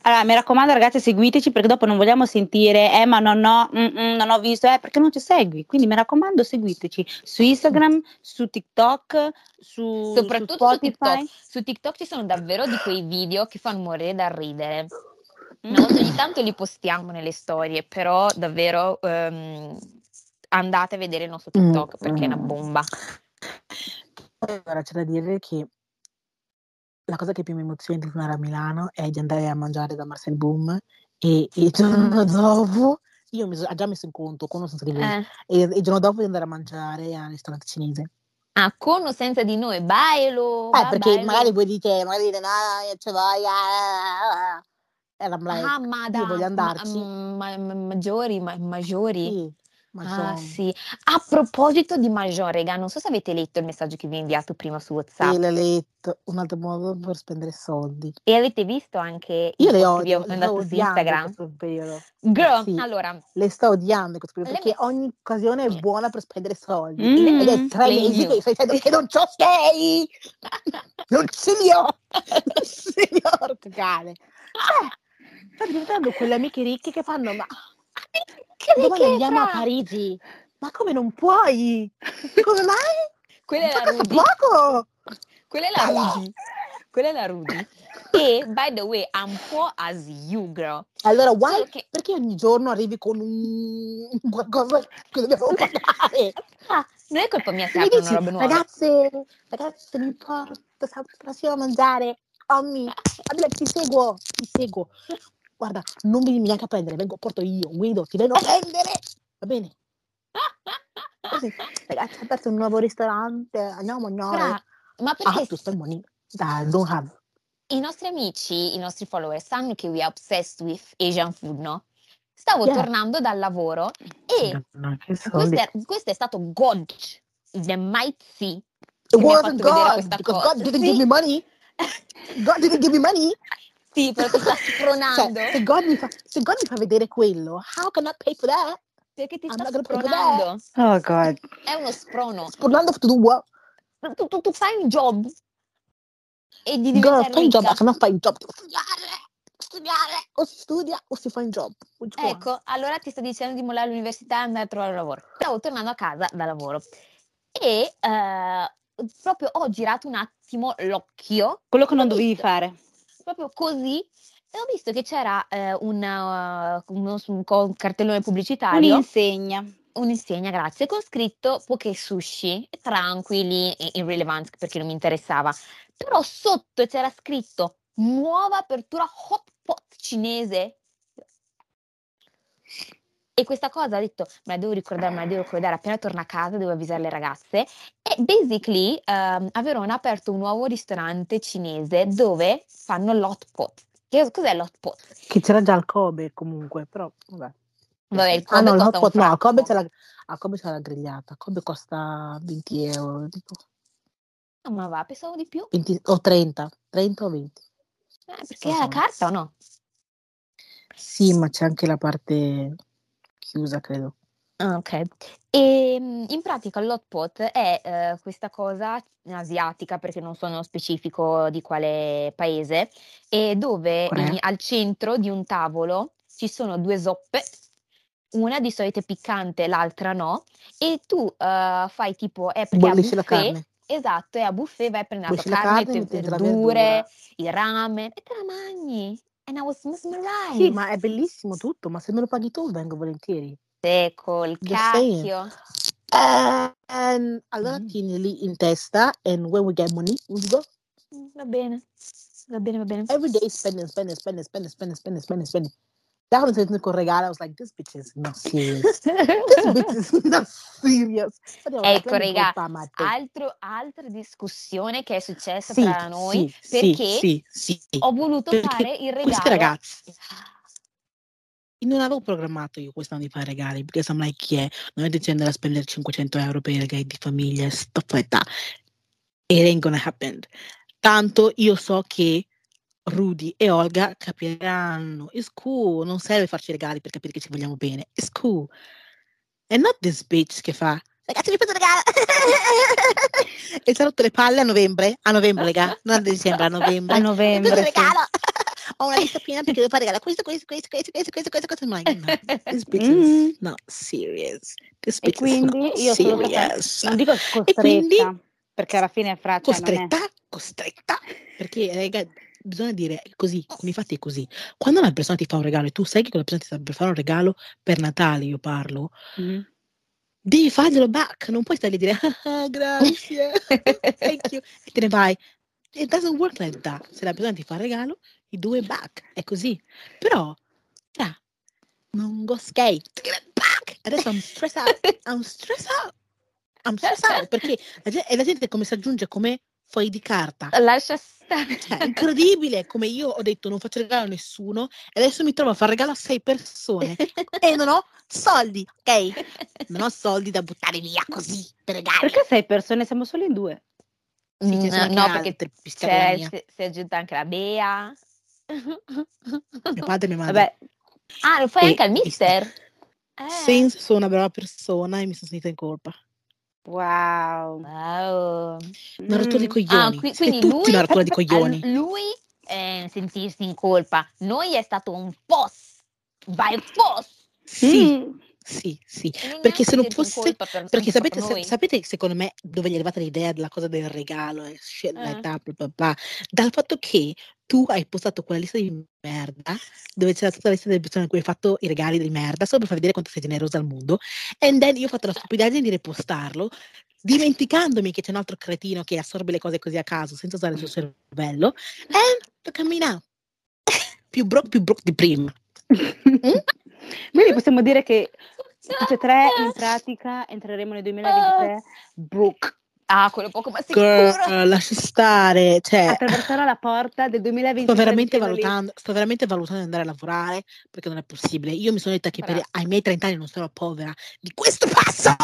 Allora, mi raccomando, ragazzi, seguiteci perché dopo non vogliamo sentire, eh, ma no, no, mm, mm, non ho visto, eh, perché non ci segui. Quindi mi raccomando, seguiteci su Instagram, su TikTok, su, Soprattutto su su. TikTok. Su TikTok ci sono davvero di quei video che fanno morire dal ridere. Mm. Una volta ogni tanto li postiamo nelle storie, però davvero ehm, andate a vedere il nostro TikTok Mm, perché è una mm. bomba. Allora, c'è da dire che la cosa che più mi emoziona di tornare a Milano è di andare a mangiare da Marcel Boom e il giorno dopo, io mi sono già messo in conto, con o senza di voi, Eh. e il giorno dopo di andare a mangiare al ristorante cinese. Ah, con o senza di noi, bailo, Eh, va, perché bailo. magari voi dite, magari dite, no, io ci voglio, ah, ah, ah." e I'm like, Ah, ma da io voglio andarci. ma- ma- maggiori, ma- maggiori. Sì, Ah, sì. A proposito di Major, rega, non so se avete letto il messaggio che vi ho inviato prima su WhatsApp sì, l'ho letto, un altro modo per spendere soldi. e avete visto anche Io le post che vi odio, ho sto mandato su odiando in Instagram? questo periodo. Girl, Sì. allora, Le sto odiando in questo periodo Le perché ogni occasione è buona per spendere soldi. Mm. Ed è tre Le mesi che stai dicendo che non c'ho sei! Non ce li ho! Non ce li ho, cane! Cioè, Sta diventando quelle amiche ricche che fanno, ma domani che andiamo a fra? Parigi. Ma come non puoi? Come mai? Quella è la Rudy. poco! Quella è la Rudy. Quella è la Rudy. E, by the way, I'm poor as you, girl. Allora, why? Che- Perché ogni giorno arrivi con un qualcosa che dobbiamo pagare? Ah, non è colpa mia se aprono dici, robe nuove. ragazze, ragazze, mi porto stasera a mangiare. Vabbè, ti seguo, ti seguo. Guarda, non vieni neanche a prendere, vengo, porto io, guido, ti vengo a prendere. Va bene? Così, ragazzi, ho aperto un nuovo ristorante, andiamo a mangiare. Ma Ah, perché to spend money I don't have. i nostri amici, i nostri follower sanno che we are obsessed with Asian food, no? Stavo Yeah. tornando dal lavoro e No, questo è, questo è stato God, the mighty, It wasn't God, because. God didn't give me money. God didn't give me money. Sì, però ti sta Cioè, spronando se God, mi fa, se God mi fa vedere quello, how can I pay for that? perché ti I'm sta spronando. Oh god. È uno sprono. Spronando to do what? Tu, tu- tu fai un job e di Girl, diventare fai un job, I ricca. cannot fare un job. Devo studiare, studiare. O si studia o si fa un job. Which one? Ecco, allora ti sto dicendo di mollare l'università e andare a trovare lavoro. Stavo tornando a casa da lavoro e eh, proprio ho girato un attimo l'occhio, Quello che non dovevi fare. Proprio così, e ho visto che c'era eh, una- uno, un un cartellone pubblicitario, Un'insegna. un'insegna, grazie, con scritto poke sushi, tranquilli e irrelevant perché non mi interessava. Però sotto c'era scritto nuova apertura hot pot cinese. E questa cosa ho detto, me la devo ricordare, me la devo ricordare, appena torno a casa devo avvisare le ragazze. E basically ehm, a Verona ha aperto un nuovo ristorante cinese dove fanno l'hot pot. Che cos'è l'hot pot? Che c'era già il Kobe comunque, però vabbè. Vabbè, il ah Kobe no, il costa pot no, il Kobe c'è la, ah, Kobe c'è la grigliata. Kobe costa 20 euro, tipo. Ah, ma va, pensavo di più. 20 o 30, 30 o 20. Eh, perché è la carta o no? Sì, ma c'è anche la parte chiusa, credo. Ah, ok. E mm, in pratica l'hot pot è eh, questa cosa asiatica, perché non sono specifico di quale paese, e dove in- al centro di un tavolo ci sono due zoppe, una di solito è piccante, l'altra no, e tu eh, fai tipo, è perché a Bollisci la buffet, esatto, e a buffet vai a prendere la tua Bollisci la carne, le verdure, il ramen, e te la mangi. And I was Sì, mesmerized. ma è bellissimo tutto, ma se me lo paghi tu vengo volentieri. Just saying. cacchio. And allora Mm. tieni lì in testa and when we get money, we go Mm, Va bene, va bene, va bene. every day spending, spending, spending, spending, spending, spending, spending, spending. Da quando sei col regalo, I was like, this bitch is not serious. This bitch is not serious. Ecco, fare te. Altro- altra discussione che è successa Sì, tra noi sì, perché sì, sì. ho voluto Perché fare il regalo. Queste ragazze, non avevo programmato io quest'anno di fare regali, perché I'm like, yeah, non è dicendo da spendere 500 euro per i regali di famiglia, stuff like that. It ain't gonna happen. Tanto io so che Rudy e Olga capiranno. It's cool, non serve farci regali per capire che ci vogliamo bene. It's cool. And not this bitch che fa Ragazzi, faccio un regalo! e ci ha rotto le palle a novembre. A novembre, raga. Non a dicembre, a novembre. A Mi novembre, faccio un sì. regalo! Ho una lista piena perché devo fare regalo. Questo, questo, questo, questo, questo, questo, questo, questo. Like, no, this bitch Mm. is not serious. This E bitch is not quindi io sono serious. non dico E quindi- costretta, perché alla fine fra cioè, è- costretta, costretta, perché raga, bisogna dire così, con i fatti è così. Quando una persona ti fa un regalo e tu sai che quella persona ti sta per fare un regalo per Natale, io parlo, Mhm. devi farglielo back, non puoi stare lì a dire ah, grazie, thank you, e te ne vai. It doesn't work like that. Se la persona ti fa un regalo, do it back, è così. Però, cioè, non go skate, back. Adesso I'm stressed out, I'm stressed out. I'm stressed out perché la gente, e la gente come si aggiunge come fogli di carta. Lascia stare. Cioè, è incredibile come io ho detto non faccio regalo a nessuno e adesso mi trovo a fare regalo a sei persone e non ho soldi, ok? Non ho soldi da buttare via così per regali. Perché sei persone, siamo solo in due. Sì, Mm, no, altre, perché mia. si, è aggiunta anche la Bea. Mio padre mi manda. Vabbè, Ah, lo fai E- anche al e- mister? Eh. Since sono una brava persona e mi sono sentita in colpa. Wow. Wow. Una rottura di Mm. coglioni. Ah, qui- quindi tutti lui, una rottura di coglioni. al- lui eh, sentirsi in colpa. Noi è stato un FOS, by FOS. Sì, Mm. Sì, sì. E non Perché neanche se non in fosse... colpa per, Perché sapete, per sa- noi. sapete secondo me dove gli è arrivata l'idea della cosa del regalo e shit like Eh. that, bla bla bla? Dal fatto che tu hai postato quella lista di merda dove c'era tutta la lista delle persone a cui hai fatto i regali di merda solo per far vedere quanto sei generosa al mondo and then io ho fatto la stupidaggine di ripostarlo dimenticandomi che c'è un altro cretino che assorbe le cose così a caso senza usare il suo cervello and look at me now più broke più broke di prima Quindi possiamo dire che tutte e tre in pratica entreremo nel 2023 Brooke. Ah, quello poco ma sicuro. Girl, lascia stare cioè Attraverserò la porta del 2023. Sto veramente, valutando, sto veramente valutando di andare a lavorare perché non è possibile. Io mi sono detta che per, ai miei 30 anni non sarò povera. Di questo passo!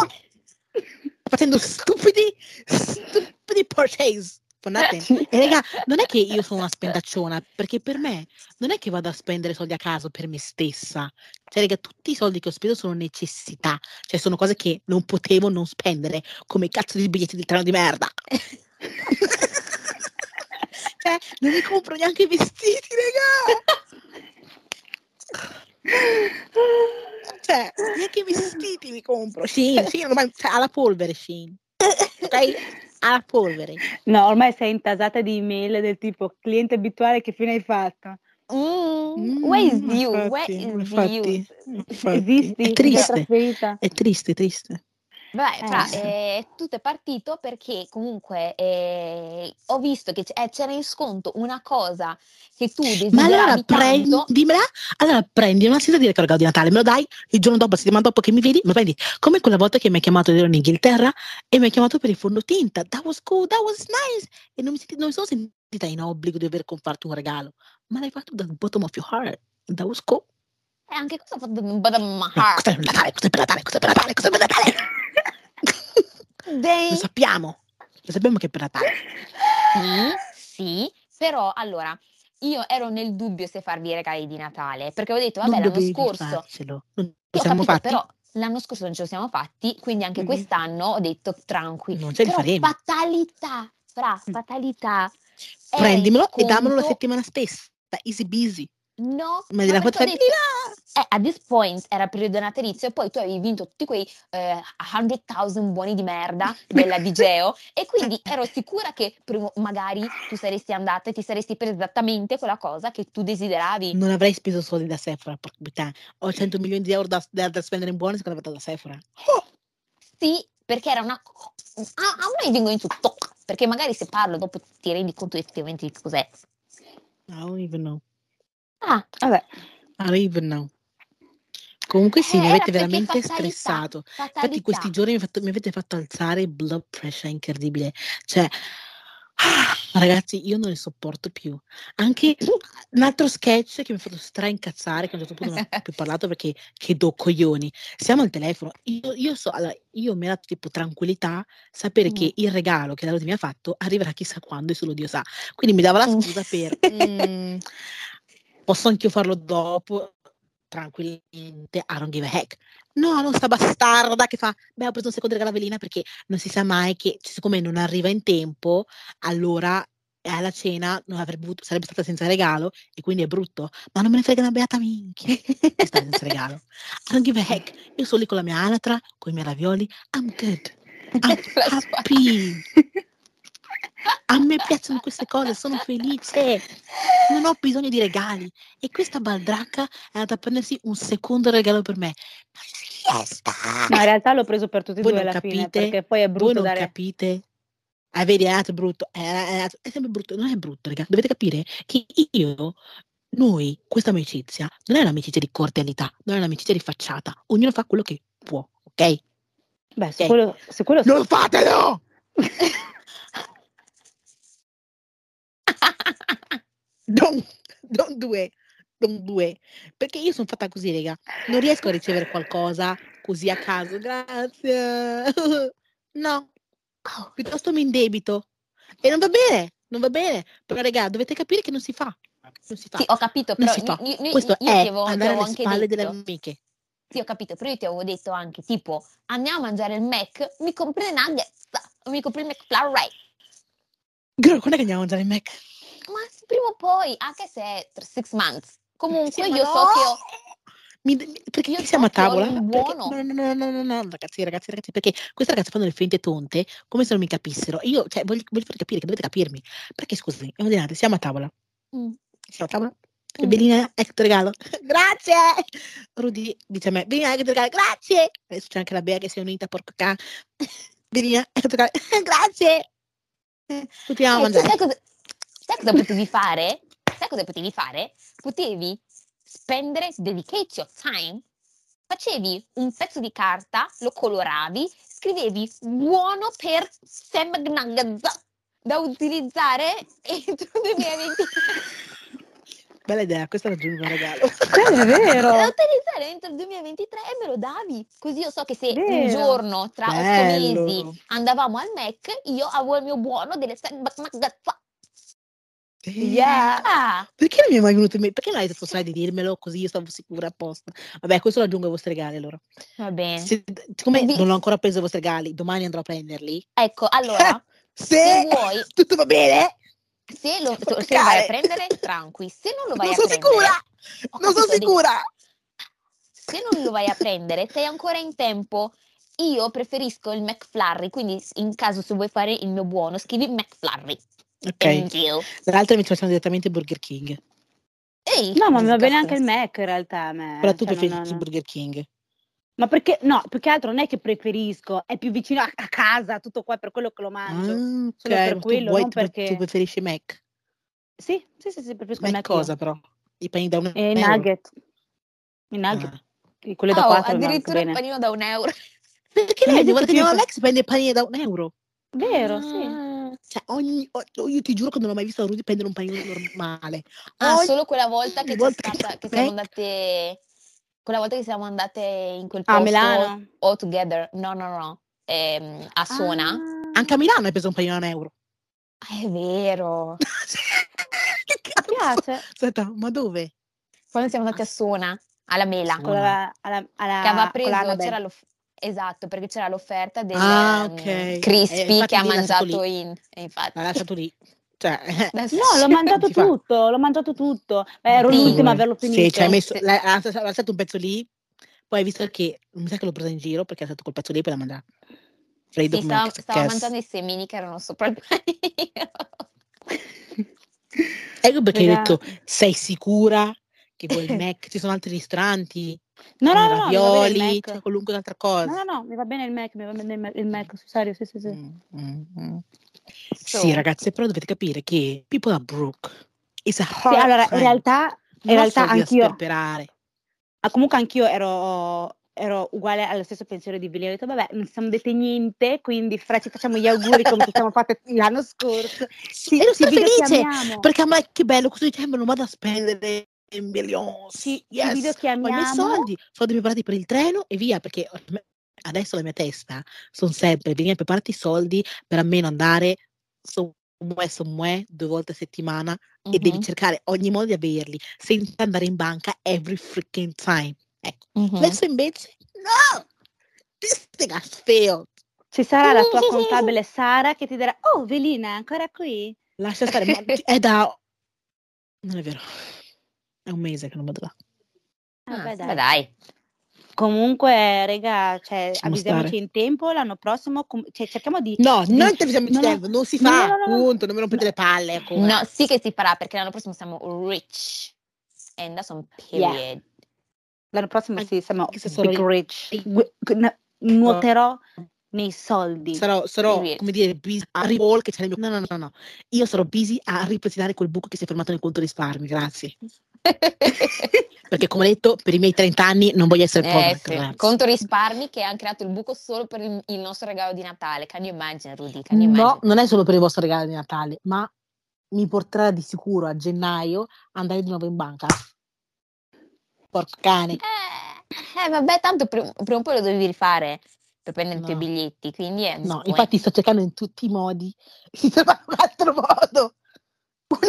Facendo stupidi, stupidi purchase. Nothing. E raga, non è che io sono una spendacciona, perché per me non è che vado a spendere soldi a caso per me stessa. Cioè, raga, tutti i soldi che ho speso sono necessità. Cioè, sono cose che non potevo non spendere, come cazzo di biglietti del treno di merda. cioè, non mi compro neanche i vestiti, raga. Cioè, neanche i vestiti mi compro. Shein ormai cioè, alla polvere, Shein. Ok? Alla polvere. No, ormai sei intasata di email del tipo cliente abituale che fine hai fatto? Mm, where is Mm, you? Where infatti, is infatti, you? infatti. Esisti? È triste, è triste, è triste. Beh, Eh, fra, eh, tutto è partito perché comunque eh, ho visto che eh, c'era in sconto una cosa che tu Ma allora desideravi prendimela, allora prendi, dire che è il regalo di Natale, me lo dai il giorno dopo, la settimana dopo che mi vedi, me lo prendi. Come quella volta che mi hai chiamato, ero in Inghilterra e mi hai chiamato per il fondotinta. That was cool, that was nice. E non mi, senti- non mi sono sentita in obbligo di dover comprarti un regalo, ma l'hai fatto dal bottom of your heart. That was cool. E anche questo ha fatto un po' da No, mahar. questo è per Natale, questo è per Natale, questo è per Natale, questo è per Natale. Dei- Lo sappiamo, lo sappiamo che è per Natale. Sì, sì, però allora io ero nel dubbio se farvi i regali di Natale perché ho detto, vabbè, non l'anno scorso farcelo. Non lo siamo capito, fatti? però l'anno scorso non ce lo siamo fatti, quindi anche Mhm. quest'anno ho detto tranquillo. Non ce li Però faremo. fatalità, fra, Mm. fatalità. Prendimelo e dammelo la settimana stessa. Easy busy. No, Ma ho foto detto, eh, a this point era periodo natalizio e poi tu avevi vinto tutti quei eh, 100.000 buoni di merda della Digeo e quindi ero sicura che prima- magari tu saresti andata e ti saresti presa esattamente quella cosa che tu desideravi. Non avrei speso soldi da Sephora, porca puttana. Ho 100 milioni di euro da, da- da spendere in buoni secondo me da Sephora. Sì, perché era una... A, a me vengono in tutto, perché magari se parlo dopo ti rendi conto effettivamente di cos'è. I don't even know. Ah, Vabbè, know. Comunque sì, Eh, mi avete veramente fatalità, stressato. Infatti fatalità. questi giorni mi, fatto- mi avete fatto alzare il blood pressure incredibile. Cioè, ah, ragazzi, io non ne sopporto più. Anche un altro sketch che mi ha fatto straincazzare, che a un certo punto non ho più parlato perché che do coglioni. Siamo al telefono. Io, io so, allora, io mi ha dato tipo tranquillità sapere Mm. che il regalo che la Lodi mi ha fatto arriverà chissà quando e solo Dio sa. Quindi mi dava la Mm. scusa per "Mm, posso anch'io farlo dopo tranquillamente, I don't give a heck. No, non sta bastarda che fa, beh ho preso un secondo regalo a velina perché non si sa mai che siccome non arriva in tempo, allora alla cena non avrebbe avuto- sarebbe stata senza regalo e quindi è brutto. Ma non me ne frega una beata minchia. È stata senza regalo. I don't give a heck. Io sono lì con la mia anatra, con i miei ravioli. I'm good. I'm happy. A me piacciono queste cose, sono felice. Non ho bisogno di regali. E questa baldracca è andata a prendersi un secondo regalo per me. Ma si sta. no, in realtà l'ho preso per tutti e Voi due alla fine, capite? perché poi è Voi brutto non dare... capite? Ah, vedi, è nato brutto. È, nato- è sempre brutto. Non è brutto, raga. Dovete capire che io, noi, questa amicizia, non è un'amicizia di cordialità, non è un'amicizia di facciata. Ognuno fa quello che può, ok? Beh, su Ok. quello, su quello. Non fatelo! Don't, don't do it. Don't do it. Perché io sono fatta così, raga. Non riesco a ricevere qualcosa così a caso. Grazie. No. Piuttosto mi indebito. E non va bene. Non va bene. Però, raga, dovete capire che non si fa. Non si fa. Sì, ho capito, Non però si fa. io, Questo io è avevo, andare alle anche spalle delle detto, amiche. sì, ho capito, però io ti avevo detto anche, tipo, andiamo a mangiare il Mac, mi compri le nuggets, mi compri il McFlurry. Girl, quando è che andiamo a mangiare il Mac? Ma prima o poi, anche se è six months, comunque Sì, io no! so che ho... Mi- perché Io siamo a so ho tavola? Perché- buono. no, no, no, no, no, no, ragazzi, ragazzi, ragazzi, perché queste ragazze fanno le finte tonte come se non mi capissero. Io, cioè, voglio, voglio far capire che dovete capirmi. Perché, scusami, immaginate, siamo a tavola. Mm. Siamo a tavola? Mm. Belina, ecco tuo regalo. Grazie! Rudy dice a me, Belina, ecco tuo regalo. Grazie! Adesso c'è anche la Bea che si è unita, porco cane. Belina, ecco tuo regalo. Grazie! Eh, Tutti andiamo a Eh, sai cosa, sai cosa potevi fare? Sai cosa potevi fare? Potevi spendere, dedicate your time, facevi un pezzo di carta, lo coloravi, scrivevi buono per Sam McNuggets da utilizzare entro il 2023. Bella idea, questo è un regalo. È da vero. utilizzare entro il 2023 e me lo davi. Così io so che se un Vero. giorno tra otto Bello. mesi andavamo al Mac, io avevo il mio buono delle Sam McNuggets. Yeah. Ah, Perché non mi è mai venuto in mente? Perché non hai detto sai di dirmelo così io stavo sicura apposta? Vabbè, questo lo aggiungo ai vostri regali allora. va bene. Se- siccome Vi- non ho ancora preso i vostri regali, domani andrò a prenderli. Ecco, allora, Se se vuoi, tutto va bene, se lo, se lo vai a prendere, tranqui. Se non lo vai non a sono prendere, sicura. Non sono capito, di- sicura. se non lo vai a prendere, sei ancora in tempo. Io preferisco il McFlurry, quindi in caso se vuoi fare il mio buono, scrivi McFlurry. Ok. Thank you. L'altra mi facciamo direttamente Burger King. Ehi, No, ma mi va bene anche il. Mac in realtà a me. Però tu cioè, preferisci non- non- Burger King. Ma perché, no, più che altro non è che preferisco, è più vicino a, a casa, tutto qua, per quello che lo mangio. Ah, ok. Solo per tu quello, vuoi- non tu, tu perché- preferisci Mac? Sì, sì, sì, sì preferisco il Mac Mac io. cosa però? I pani da un E i euro? nugget. I nugget. Ah. Quelli da Oh, 4 vanno anche addirittura il panino da un euro. Perché lei guarda che più andiamo a questo. Mac si prende i panini da un euro? Vero, sì. Cioè, ogni, o- io ti giuro che non ho mai visto Rudy prendere un panino normale. Ah, Ogni solo quella volta che volta stata, che siamo andate, quella volta che siamo andate in quel A posto Milano? all together, no, no, no, ehm, a Sona. Ah. Anche a Milano hai preso un panino a un euro. Ah, è vero. che Mi cazzo? piace. Aspetta, ma dove? Quando siamo andati a Sona, alla Mela, Sona. Con la, alla, alla, che aveva con preso, c'era l'off- esatto, perché c'era l'offerta del Ah, ehm, ok. Eh, crispy infatti che ha l'ha mangiato lì. in, e infatti. L'ha lasciato lì. Cioè, Adesso- No, l'ho mangiato Si fa. tutto, l'ho mangiato tutto. Beh, ero Sì. l'ultima a averlo Sì, finito. ci hai messo, Sì. l'ha, ha ha lasciato un pezzo lì, poi hai visto che, mi sa che l'ho presa in giro perché ha lasciato quel pezzo lì e poi l'ha mangiato. Freddo Sì, stava che- mangiando i semini che erano sopra il panino. Ecco perché hai Raga. detto, sei sicura che vuoi il Mac? Ci sono altri ristoranti, No, no, sono no, ravioli, c'è qualunque altra cosa. No, no, no, mi va bene il Mac, mi va bene il Mac, sul serio, sì, sì, sì. Mm, mm, mm. So, Sì, ragazze, però dovete capire che people are broke. It's a Sì, hard allora, in realtà, in Non realtà anch'io, sperperare. ah, comunque anch'io ero, ero uguale allo stesso pensiero di Billy. Ho detto, vabbè, non siamo dette niente, quindi fra ci facciamo gli auguri come ci siamo fatte l'anno scorso. Sì, ero ci felice videochiamiamo. perché a me che bello, questo dicembre non vado a spendere milioni. Ci, ci yes. Ho i miei videochiamiamo. soldi, soldi preparati per il treno e via, perché adesso la mia testa sono sempre, vieni preparati i soldi per almeno andare somewhere, somewhere, due volte a settimana e devi cercare ogni modo di averli senza andare in banca every freaking time. Ecco, mhm. adesso invece no! This thing has failed. Ci sarà la tua contabile Sara che ti dirà, oh, Velina, ancora qui? Lascia stare, ma è da... Non è vero, è un mese che non vado là. Ah, Ah, dai. dai. Comunque, raga, cioè, avvisiamoci in tempo l'anno prossimo, com- cioè, cerchiamo di... No, di- non ti avvisiamo in no, tempo, non si fa, no, no, no. punto, non mi rompete le palle ancora. No, sì che si farà perché l'anno prossimo siamo rich. And that's on Yeah. period. L'anno prossimo sì, siamo big ri- rich. N- nuoterò nei soldi. Sarò, sarò come dire, busy a ripol che c'è nel mio... No, no, no, no. Io sarò busy a ripristinare quel buco che si è fermato nel conto risparmi, grazie. Perché come detto, per i miei 30 anni non voglio essere. Eh, sì. grazie. Conto risparmi che hanno creato il buco solo per il, il nostro regalo di Natale. Can you imagine, Rudy? Can you No, imagine? non è solo per il vostro regalo di Natale, ma mi porterà di sicuro a gennaio a andare di nuovo in banca. Porco cane. Eh, eh, vabbè, tanto pr- prima o poi lo dovevi rifare per prendere i tuoi No. biglietti, quindi è No, infatti sto cercando in tutti i modi di trovare un altro modo. Una-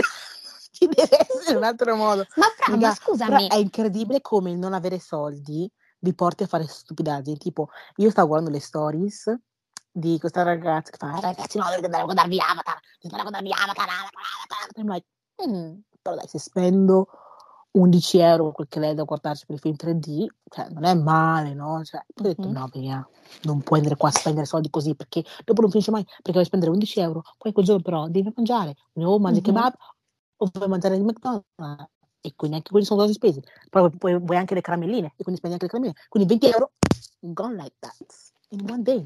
Ci deve essere un altro modo. Ma Fra, Raga, ma scusami, è incredibile come il non avere soldi vi porti a fare stupidaggini. Tipo, io stavo guardando le stories di questa ragazza che fa: "Eh, Ragazzi, no, dovete andare a guardarvi Avatar. Dovete andare a guardarvi Avatar. Avatar, Avatar, Avatar." I'm like, Mm. Però dai, se spendo 11 euro quel che lei da guardarci per i film 3D, cioè non è male, no? Cioè, ho detto Mhm. no, via, non puoi andare qua a spendere soldi così perché dopo non finisce mai, perché vuoi spendere 11 euro, poi quel giorno però devi mangiare, o mangi Mhm. kebab vuoi mangiare il McDonald's e quindi anche quelli sono cose spese. Poi poi vuoi anche le caramelline e quindi spendi anche le caramelline. Quindi 20 euro gone like that in one day.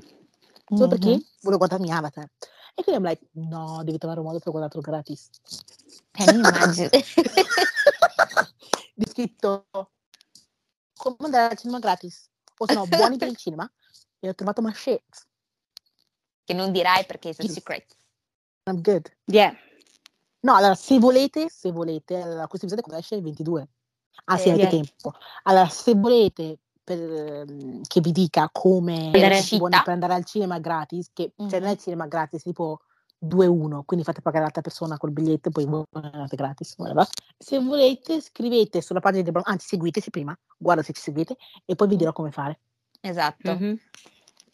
Solo perché Mhm. volevo guardarmi Avatar. E quindi I'm like, no, devi trovare un modo per guardarlo gratis. Eh, mi immagino. di scritto come andare al cinema gratis o se no buoni per il cinema e ho trovato shit che non dirai perché è secret. I'm good Yeah. No allora se volete se volete allora, questo episodio quando esce il 22 ah sì Eh, avete yeah. tempo allora se volete per, ehm, che vi dica come buoni per andare al cinema gratis che cioè non è il cinema gratis tipo 2-1 quindi fate pagare l'altra persona col biglietto e poi voi andate gratis whatever. se volete scrivete sulla pagina di Brown anzi seguiteci prima guarda se ci seguite e poi vi dirò come fare Esatto. Mhm.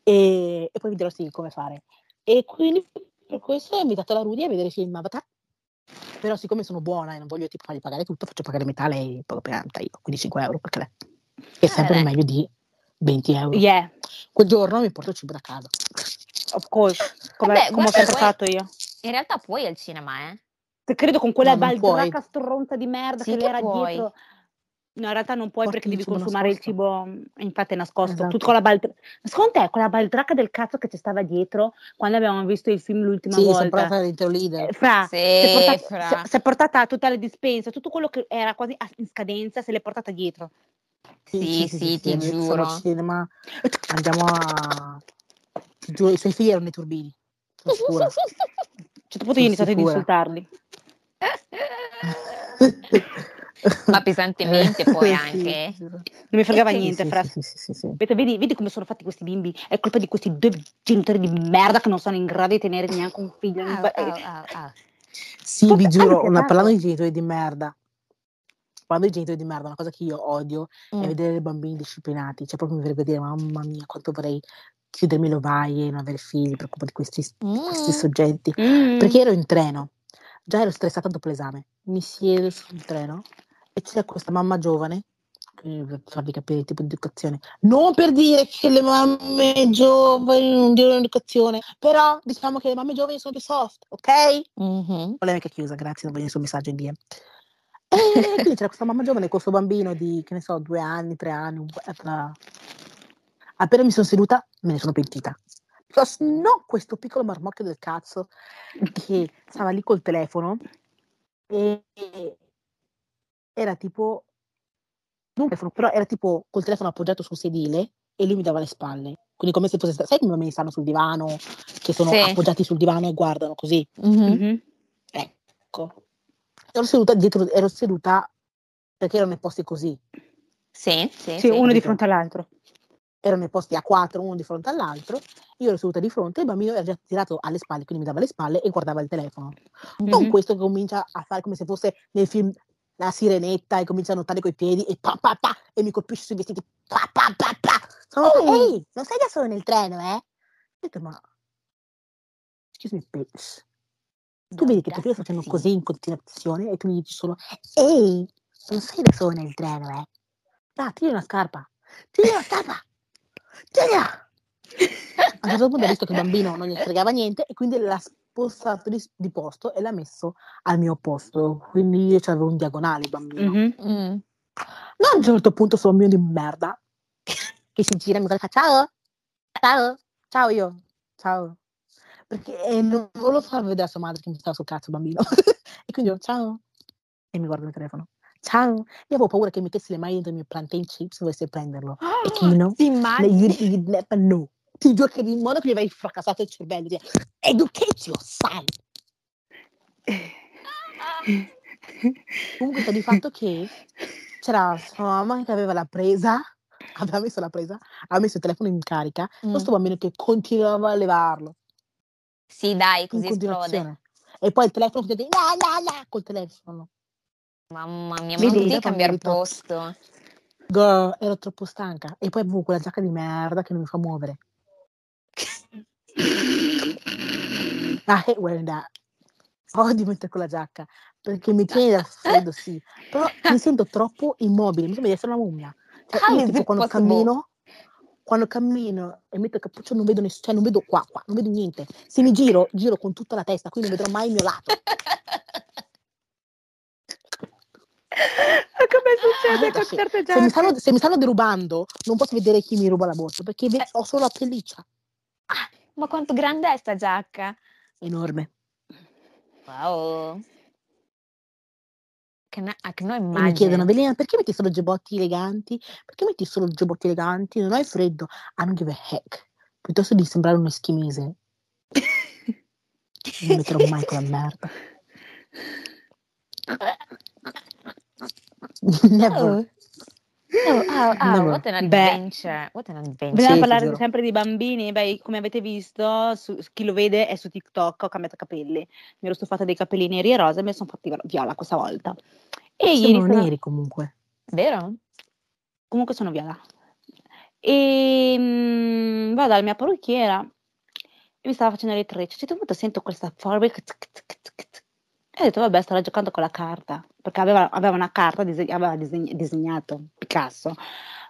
e, e poi vi dirò sì come fare. E quindi per questo ho invitato la Rudy a vedere il film Avatar. Però siccome sono buona e non voglio tipo fargli pagare tutto, faccio pagare metà a lei e poi metà io, quindi 5 euro perché lei è sempre dai. meglio di 20 euro. Yeah, Quel giorno mi porto il cibo da casa. of course. Come, Vabbè, come ho sempre fatto io. In realtà puoi al cinema, eh? Te credo con quella No, baldracca stronza di merda Sì che che le era puoi. dietro. No, in realtà non puoi Porti perché il devi consumare il nascosto. cibo, infatti è nascosto. Esatto. Tutto con la baldracca. Secondo te, quella baldracca del cazzo che ci stava dietro quando abbiamo visto il film l'ultima Sì, sono volta? portata dentro leader. Eh, Fra, si è Sì, portata, fra. si- si è portata tutte le dispense, tutto quello che era quasi a- in scadenza se l'è portata dietro. Sì, sì, ti noi siamo giuro. cinema, andiamo a... Ti giuro, i suoi figli erano i turbini. A un certo punto io ho iniziato ad insultarli. Ma pesantemente poi Sì, anche. Non mi fregava Sì, niente, Sì, fra. sì, sì, sì, sì. Vedete, Vedi, vedi come sono fatti questi bimbi? È colpa di questi due genitori di merda che non sono in grado di tenere neanche un figlio. Au, Beh, au, au, au. Sì, Forse vi giuro, una- parlando di genitori di merda, parlando di genitori di merda, una cosa che io odio è Mm. vedere i bambini disciplinati. Cioè, proprio mi verrebbe a dire, mamma mia, quanto vorrei chiudermi le ovaie e non avere figli per colpa di questi, questi Mm. soggetti. mm, Perché ero in treno, già ero stressata dopo l'esame. Mi siedo sul treno e c'era questa mamma giovane, per farvi capire il tipo di educazione. Non per dire che le mamme giovani non dicono educazione, però diciamo che le mamme giovani sono più soft, ok? Mhm. polemica chiusa, grazie, non voglio nessun messaggio in DM. E quindi c'era questa mamma giovane con questo bambino di, che ne so, due anni, tre anni. appena, appena mi sono seduta, me ne sono pentita. Because no, questo piccolo marmocchio del cazzo che stava lì col telefono e era tipo, non telefono, però era tipo col telefono appoggiato sul sedile e lui mi dava le spalle. Quindi come se fosse, sai come i bambini stanno sul divano, che sono Sì. appoggiati sul divano e guardano così? Mhm. mhm. Ecco. Ero seduta dietro, ero seduta perché erano nei posti così, Sì, sì, Sì, sì. uno di fronte all'altro. erano nei posti a quattro, uno di fronte all'altro, io ero seduta di fronte e il bambino era già tirato alle spalle, quindi mi dava le spalle e guardava il telefono. Non Mhm. questo che comincia a fare come se fosse nel film La sirenetta e comincia a nuotare coi piedi e pa pa pa e mi colpisce sui vestiti pa pa pa pa. Sono Oh. ehi, non sei da solo nel treno, eh? Ho detto, ma excuse me, bitch. Tu vedi che figlio sta facendo Sì. così in continuazione e tu gli dici solo ehi, non sei da solo nel treno, eh? Dai, tira una scarpa. Tira una scarpa. Tira. A un certo punto ha visto che il bambino non gli fregava niente e quindi l'ha spostato di, di posto e l'ha messo al mio posto. Quindi io c'avevo un diagonale il bambino. Mhm. Mm. No, a un certo punto sono mio di merda che si gira e mi guarda fa ciao, ciao, ciao io, ciao. Perché eh, non volevo far vedere a sua madre che mi stava sul cazzo bambino. e quindi io ciao e mi guardo il telefono. Ciao. Io avevo paura che mettessi le mani dentro il mio plantain chips e volesse prenderlo. E chi no? Ti No, immagini? you, you never know. Ti giuro che in modo che gli avevi fracassato il cervello. Dire, Educate yourself. Comunque sta di fatto che c'era sua mamma che aveva la presa, aveva messo la presa, aveva messo il telefono in carica, Mm. questo bambino che continuava a levarlo Sì, dai, così esplode. E poi il telefono che la la la, col telefono. Mamma mia, ma non cambiare ha posto. Girl, ero troppo stanca. E poi avevo quella giacca di merda che non mi fa muovere. I hate wearing that. odio mettere quella giacca perché mi tiene da freddo, sì, però mi sento troppo immobile, mi sembra di essere una mummia. Cioè, io tipo quando cammino, quando cammino e metto il cappuccio non vedo nessuno, cioè non vedo qua, qua, non vedo niente. Se mi giro, giro con tutta la testa, quindi non vedrò mai il mio lato. Ma come succede Guarda, con certe se mi giacche? stanno, se mi stanno derubando, non posso vedere chi mi ruba la borsa perché ho solo la pelliccia Ah, ma quanto grande è sta giacca? enorme. Wow. Che no, I cannot E mi chiedono. Velena, perché metti solo giubbotti eleganti? Perché metti solo giubbotti eleganti? Non hai freddo? I don't give a heck. Piuttosto di sembrare un eschimese, non metterò mai quella merda. Never. Oh, oh, oh, oh, what an Beh. adventure. What an adventure. Bisogna Sì, parlare sempre di bambini. Beh, come avete visto, su- chi lo vede è su TikTok. Ho cambiato capelli. Mi ero stufata dei capelli neri e rosa e me li sono fatti viola questa volta. E ieri Sono sono- neri comunque. Vero? comunque sono viola. E mm, vado dalla mia parrucchiera e mi stava facendo le trecce. A un certo punto sento questa forbice e ho detto, vabbè, starà giocando con la carta, perché aveva, aveva una carta, diseg- aveva diseg- disegnato Picasso,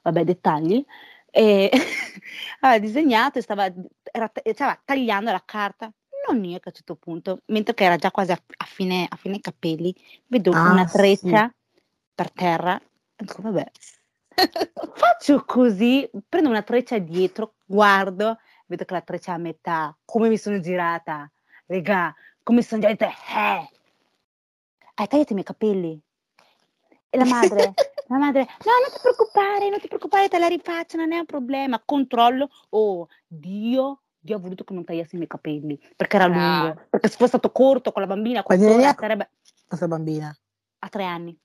vabbè, dettagli, e aveva disegnato e stava, era- stava tagliando la carta. Non io che a un certo punto, mentre che era già quasi a, a fine, a fine capelli, vedo Ah, una sì. treccia per terra dico, vabbè, Faccio così, prendo una treccia dietro, guardo, vedo che la treccia è a metà. Come mi sono girata? Regà, come sono girata? Eh! Hai tagliato i miei capelli. E la madre, la madre, no, non ti preoccupare, non ti preoccupare, te la rifaccio, non è un problema. Controllo, oh, Dio, Dio ha voluto che non tagliassi i miei capelli, perché era Ah. lungo. Perché se fosse stato corto con la bambina, ha? sarebbe Questa bambina. a tre anni.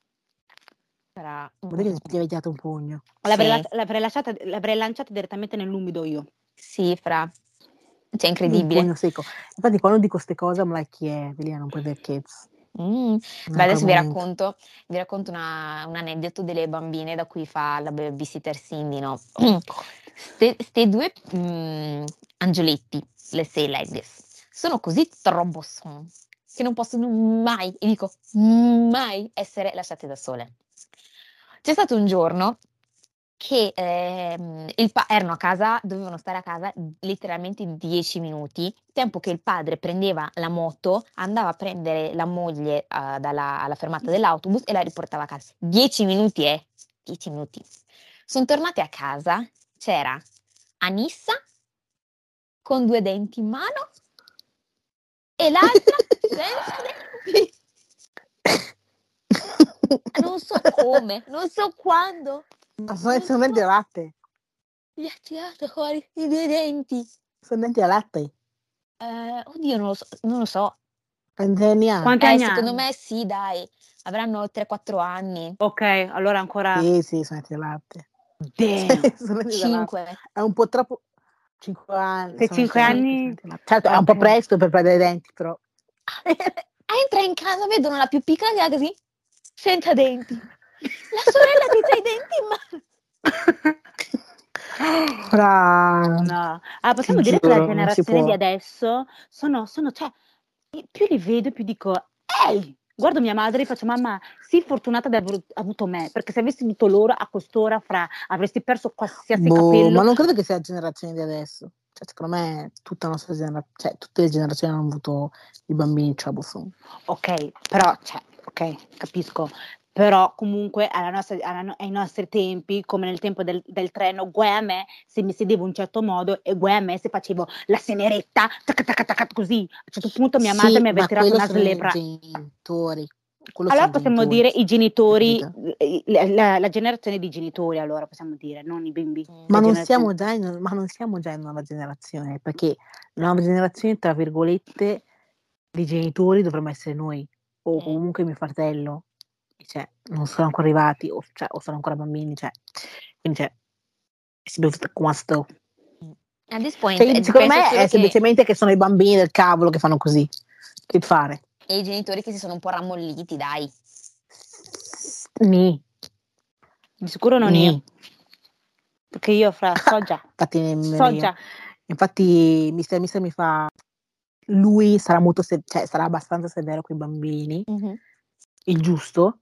Sarà- Vuol dire che ti avevi dato un pugno. L'avrei, Sì. l'avrei lasciata, l'avrei lanciata direttamente nell'umido io. Sì, fra. Cioè, Un incredibile. pugno secco. Infatti quando dico queste cose, I'm like, yeah, Velena, non puoi avere kids. Mm. Non Beh, adesso vi racconto, vi racconto una- un aneddoto delle bambine da cui fa la babysitter Cindy, no? Queste due mm, angioletti, let's say like this, sono così trobosson che non possono mai, e dico mai, essere lasciate da sole. C'è stato un giorno che ehm, pa- erano a casa, dovevano stare a casa letteralmente 10 minuti, tempo che il padre prendeva la moto, andava a prendere la moglie eh, dalla, alla fermata dell'autobus e la riportava a casa. 10 minuti, eh? 10 minuti. Sono tornate a casa, c'era Anissa con due denti in mano e l'altra senza denti. Non so come, non so quando. Ma sono, sono denti a latte. Gli ha tirato fuori i due denti. Sono denti a latte. Eh, oddio, non lo so. Non lo so. Quanti anni ha? Quanti Eh, anni secondo hanno? me sì, dai. Avranno 3-4 anni. Ok, allora ancora Sì, sì, sono denti a latte. Damn. sono denti a latte. 5. È un po' troppo... 5 anni. Se sono cinque denti a latte, anni-. Certo, è un po' presto per perdere i denti, però... Entra in casa, vedono la più piccola ha così, senza denti. La sorella che ha i denti in mano. Fra... No. Ah, possiamo Ti dire che la giuro, non si generazione di adesso sono, sono, cioè, più li vedo, più dico, ehi, guardo mia madre e faccio, mamma, sii fortunata di aver avuto me, perché se avessi avuto loro a quest'ora, fra, avresti perso qualsiasi Boh, capello. ma non credo che sia la generazione di adesso. Cioè, secondo me tutta la nostra generazione, cioè tutte le generazioni hanno avuto i bambini troublesome. Ok, però, cioè, ok, capisco. Però comunque alla nostra- alla ai nostri tempi, come nel tempo del, del treno, guai a me se mi sedevo in un certo modo e guai a me se facevo la seneretta, tac, tac, tac, così. A un certo punto mia madre Sì, mi aveva tirato una slepra. genitori. Quello Allora possiamo genitori, dire i genitori, eh, la, la- la generazione di genitori, allora possiamo dire, non i bimbi. Mm. Ma non, siamo già in, ma non siamo già in nuova generazione, perché la nuova generazione, tra virgolette, di genitori dovremmo essere noi, o Mm. comunque mio fratello, cioè, non sono ancora arrivati, o, cioè, o sono ancora bambini, cioè, quindi cioè, si deve come sto. At this point, Cioè, eh, secondo me è che- semplicemente che sono i bambini del cavolo che fanno così. Che fare? e i genitori che si sono un po' rammolliti, dai. Ni, Di sicuro non ni. io, perché io fra so già, Infatti, so io. già. Infatti, mister, mister mi fa lui sarà molto se- cioè, sarà abbastanza severo con i bambini, Mhm. il giusto.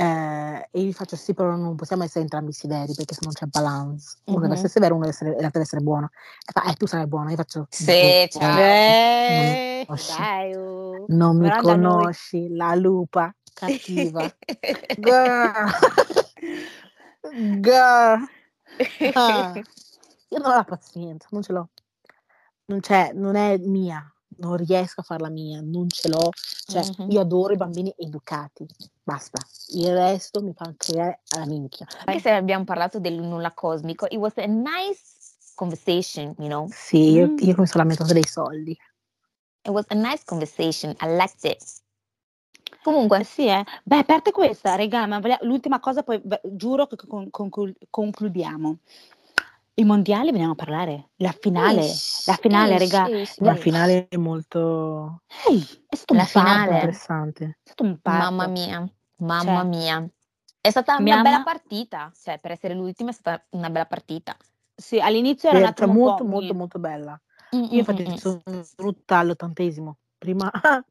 Eh, e gli faccio sì, però non possiamo essere entrambi severi perché se non c'è balance. Uno deve Mhm. essere severo, uno deve essere, deve essere buono. E fa, eh, tu sarai buono. Io faccio, Sì, "No, ciao. Eh, conosci. dai, oh. Non mi noi. conosci, la lupa cattiva. Girl. Girl. Ah, io non ho la pazienza, non ce l'ho. Non c'è, non è mia, non riesco a farla mia, non ce l'ho. Cioè, Mhm. io adoro i bambini educati, basta. Il resto mi fa creare alla minchia. Anche se abbiamo parlato del nulla cosmico, it was a nice conversation, you know? Sì, io, Mm. io come sono lamentato dei soldi. It was a nice conversation. I liked it. Comunque, sì, eh. Beh, a parte questa, regà, ma l'ultima cosa, poi beh, giuro che con- conclu- concludiamo. I mondiali veniamo a parlare, la finale, Ish, la finale, ish, regà. ish, La ish. finale è molto Ehi, è stato La un parto, finale. interessante. è stato un parto. Mamma mia, mamma Cioè, mia. È stata mia una bella mamma- partita, cioè per essere l'ultima è stata una bella partita. Sì, all'inizio era un attimo un molto, po' molto, mi- molto bella. Mm, Io infatti mm, mm, mm. sono venuta all'ottantesimo. Prima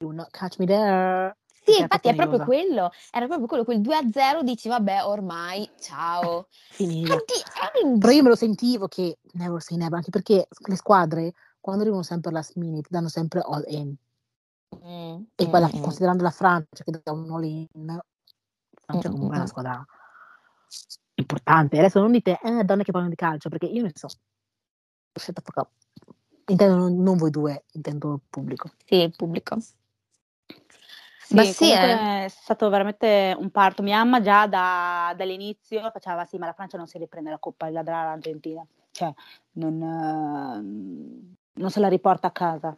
You not catch me there. Sì, infatti è proprio quello, era proprio quello, quel 2-0 dici vabbè ormai, ciao. The end. Però io me lo sentivo che never say never, anche perché le squadre quando arrivano sempre last minute danno sempre all in. Mm, E mm, poi la- mm. considerando la Francia che dà un all in, Francia Mm, comunque è una mm. squadra importante. Adesso non dite eh, donne che parlano di calcio, perché io ne so. Intendo non, non voi due, intendo il pubblico. Sì, il pubblico. Sì, Ma sì, comunque eh. è stato veramente un parto. Mia mamma già da- dall'inizio faceva sì, ma la Francia non si riprende la Coppa la darà l'Argentina. Cioè, non, eh, non se la riporta a casa.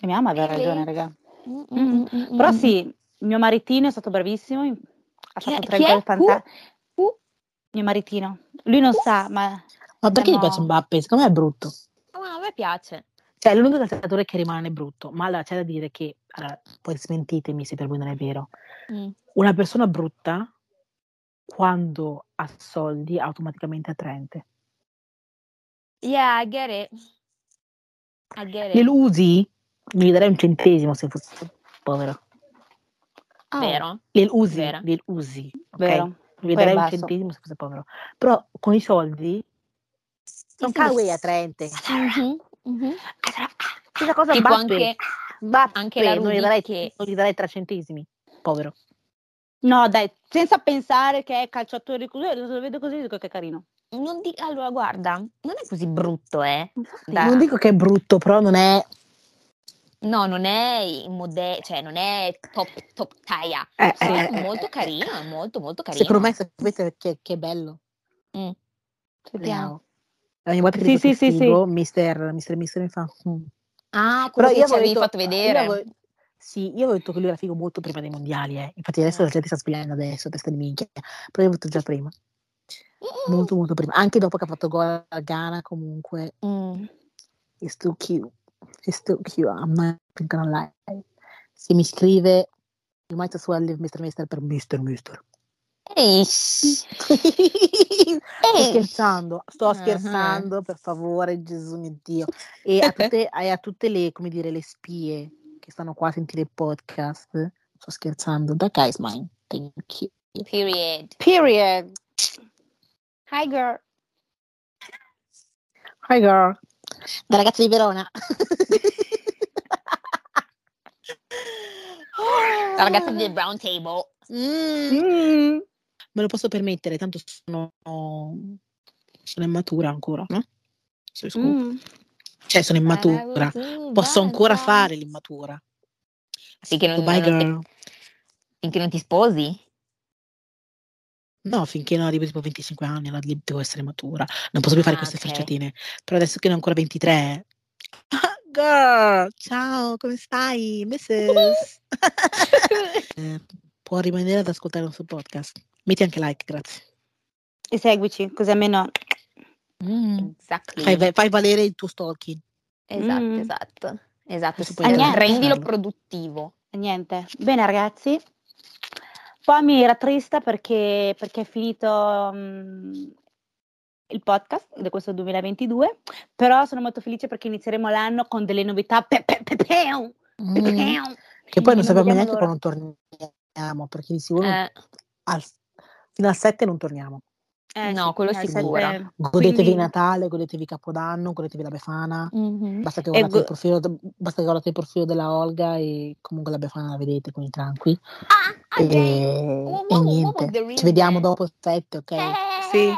E mia mamma aveva ragione, raga. Mm, mm, Mm. mm, mm, Però mm. sì, mio maritino è stato bravissimo, ha fatto tre gol fantastici. Mio maritino. Lui non Who? sa, ma Ma perché gli No. piace Mbappe? Secondo me è brutto. Ah, a me piace. Cioè, l'unico calciatore che rimane brutto, ma allora c'è da dire che, allora, poi smentitemi se per voi non è vero, Mm. una persona brutta quando ha soldi è automaticamente attraente. Yeah, I get it. I get it. Usi? Mi darei un centesimo se fossi povero. Ah, Vero? Glielo usi? Vero. Glielo usi, ok? vero. Mi darei un centesimo se fossi povero. Però con i soldi non sì. è attraente. Mhm, mhm. Stessa cosa Tipo Mbappe. anche, Mbappe, anche la non, gli Rudy darei, che- non gli darei tre centesimi. Povero. No, dai, senza pensare che è calciatore così, lo vedo così, dico che è carino. non di- allora guarda, non è così brutto, eh. Da- Non dico che è brutto, però non è... No, non è il modello, cioè non è top, top taglia. eh, Sì, eh, è eh, molto eh, carino, è molto molto carino. Secondo me sapete che, che è bello. Mm. vediamo. Ogni volta che Sì, sì, sì, figo, mister, mister, mister mi fa... "Mm". Ah, Però quello che io ci avevi detto- fatto io vedere. avevo- sì, io avevo detto che lui era figo molto prima dei mondiali, eh. infatti adesso la gente sta svegliando adesso, testa di minchia, però io avevo detto già prima, Mm. molto molto prima, anche dopo che ha fatto gol a Ghana comunque, Mm. he's still cute, he's still cute, I'm not gonna lie. Se mi scrive, you might as well leave Mr. Mister per Mr. Mister. Ehi, sto scherzando, sto Ah, scherzando, per favore, Gesù mio Dio. E a tutte, a tutte le, come dire, le spie che stanno qua a sentire il podcast, sto scherzando. That guy is mine. Thank you. Period. Period. Hi girl. Hi girl. La ragazza di Verona. La ragazza del brown table. Mm. Mm. Me lo posso permettere, tanto sono, sono immatura ancora, no? Mm. Cioè, sono immatura. Posso ancora fare l'immatura. Finché non, Bye, non ti, finché non ti sposi? No, finché non arrivo tipo a 25 anni, allora devo essere matura. Non posso più fare Ah, queste ok. frecciatine. Però adesso che ne ho ancora 23... Ah, Girl, ciao, come stai? Mrs. Eh, può rimanere ad ascoltare il nostro podcast. Metti anche like, grazie. E seguici, così almeno Mm. Exactly. Fai, fai valere il tuo stalking. Esatto, Mm. esatto. Esatto. Eh, rendilo produttivo. niente. Bene ragazzi. Poi mi era trista perché, perché è finito mm, il podcast di questo 2022, però sono molto felice perché inizieremo l'anno con delle novità. Pe, pe, pe, peu, Mm. Che poi non Non sappiamo neanche quando torniamo, perché di sicuro Eh, al- fino al 7 non torniamo. Eh, No, sì, quello al sicuro. sette- Godetevi quindi- Natale, godetevi Capodanno, godetevi la Befana. mhm. Basta che E guardate, go- il profilo, basta che guardate il profilo della Olga e comunque la Befana la vedete, quindi tranqui. Ah, E, ok. What- e what was niente, the ci vediamo dopo il 7, ok? Sì.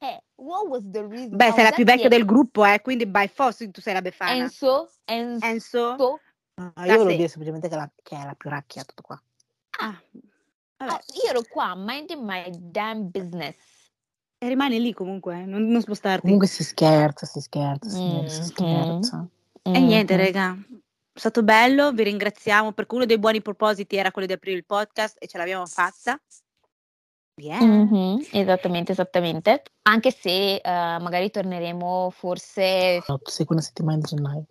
Eh, what was the reason? Beh, sei la più vecchia del gruppo, eh, quindi by force tu sei la Befana. Enzo, Enzo, Enzo? No, io volevo dire semplicemente che, la- che è la più racchia tutto qua. Ah, vabbè. Ah, io ero qua, minding my damn business. E rimani lì comunque, non, non spostarti. Comunque si scherza, si scherza, signori, si scherza. E niente, Mhm. raga. È stato bello, vi ringraziamo perché uno dei buoni propositi era quello di aprire il podcast e ce l'abbiamo fatta. Yeah. Mhm, Esattamente, esattamente. Anche se eh, magari torneremo forse No, seconda settimana di gennaio.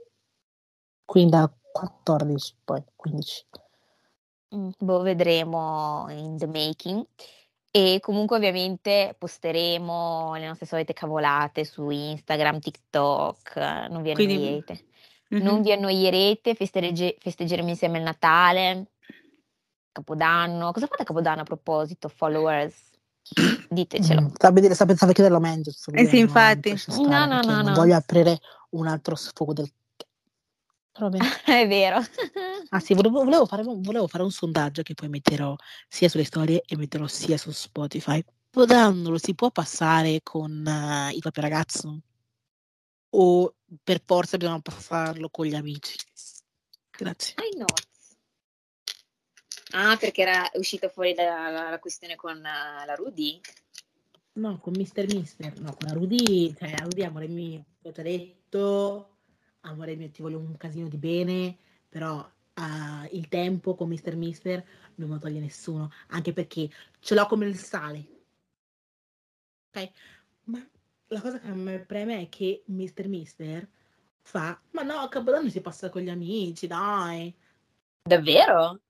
Quindi da 14, poi 15. Mm, Boh, vedremo in the making. E comunque ovviamente posteremo le nostre solite cavolate su Instagram, TikTok, eh, non vi Quindi- annoierete. Mhm. Non vi annoierete, festegge- festeggeremo insieme il Natale, Capodanno. Cosa fate a Capodanno a proposito, followers? Ditecelo. Mm, sta, a vedere- sta pensando a chiudere la mente. sto Eh sì, vedendo, non infatti. lascia No, stare, no, perché no, Non no. voglio aprire un altro sfogo del... È vero. Ah sì, volevo, volevo fare, un- volevo fare un sondaggio che poi metterò sia sulle storie e metterò sia su Spotify. Votandolo si può passare con eh, il proprio ragazzo? O per forza bisogna passarlo con gli amici? Grazie. I know. Ah, perché era uscita fuori la, la- la questione con eh, la Rudy? No, con Mister Mister, no, con la Rudy, cioè la Rudy amore mio, l'ho già detto, amore mio ti voglio un casino di bene, però eh, il tempo con Mister Mister non me lo toglie nessuno, anche perché ce l'ho come il sale. Ok? Ma la cosa che a me preme è che Mister Mister fa, ma no, a Capodanno si passa con gli amici, dai. Davvero?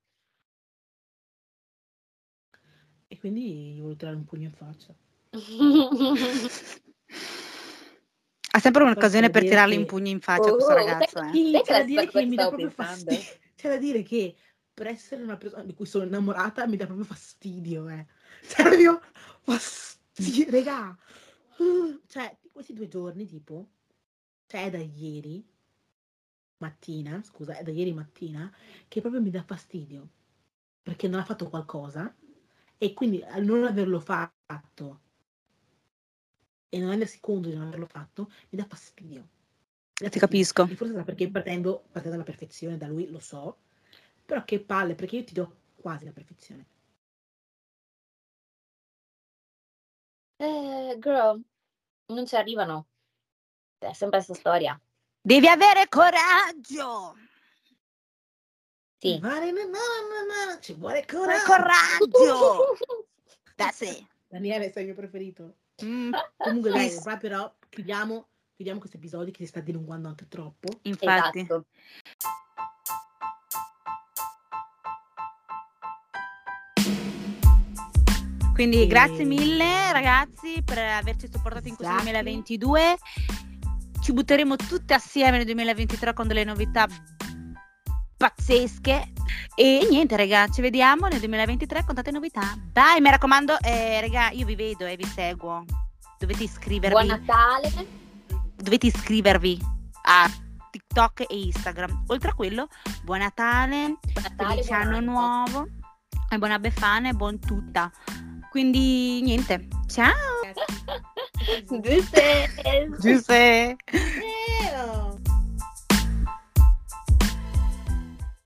E quindi gli voglio tirare un pugno in faccia. Ha sempre un'occasione per tirarle che- in pugno in faccia a Oh, questo sai- ragazzo. eh. Sì, Sai c'è da dire che mi dà proprio fastidio. C'è da dire che per essere una persona di cui sono innamorata mi dà proprio fastidio, eh. Cioè, proprio fastidio, regà. Cioè, questi due giorni, tipo, cioè è da ieri mattina, scusa, è da ieri mattina, che proprio mi dà fastidio. Perché non ha fatto qualcosa e quindi al non averlo fatto e non rendersi conto di non averlo fatto, mi dà fastidio. Mi dà Ti capisco. E forse sarà perché partendo, partendo dalla perfezione, da lui lo so, però che palle, perché io ti do quasi la perfezione. Eh, girl, non ci arrivano. È sempre questa storia. Devi avere coraggio. Sì. Na- na- na- na, ci vuole coraggio. coraggio. Da sé. Daniele, sei il mio preferito. Mm, Comunque, dai, Sì. qua però chiudiamo, chiudiamo questo episodio che si sta dilungando anche troppo. infatti. Esatto. Quindi E- grazie mille ragazzi per averci supportato in questo Grazie. 2022. Ci butteremo tutte assieme nel 2023 con delle novità pazzesche. E niente, raga, ci vediamo nel 2023 con tante novità. Dai, mi raccomando, eh, raga, io vi vedo e vi seguo. Dovete iscrivervi. Buon Natale. Dovete iscrivervi a TikTok e Instagram. Oltre a quello, buon Natale, Buon Natale. felice buon anno anno. nuovo e buona Befana e buon tutta. Quindi niente, ciao! Deuces. Giuseppe!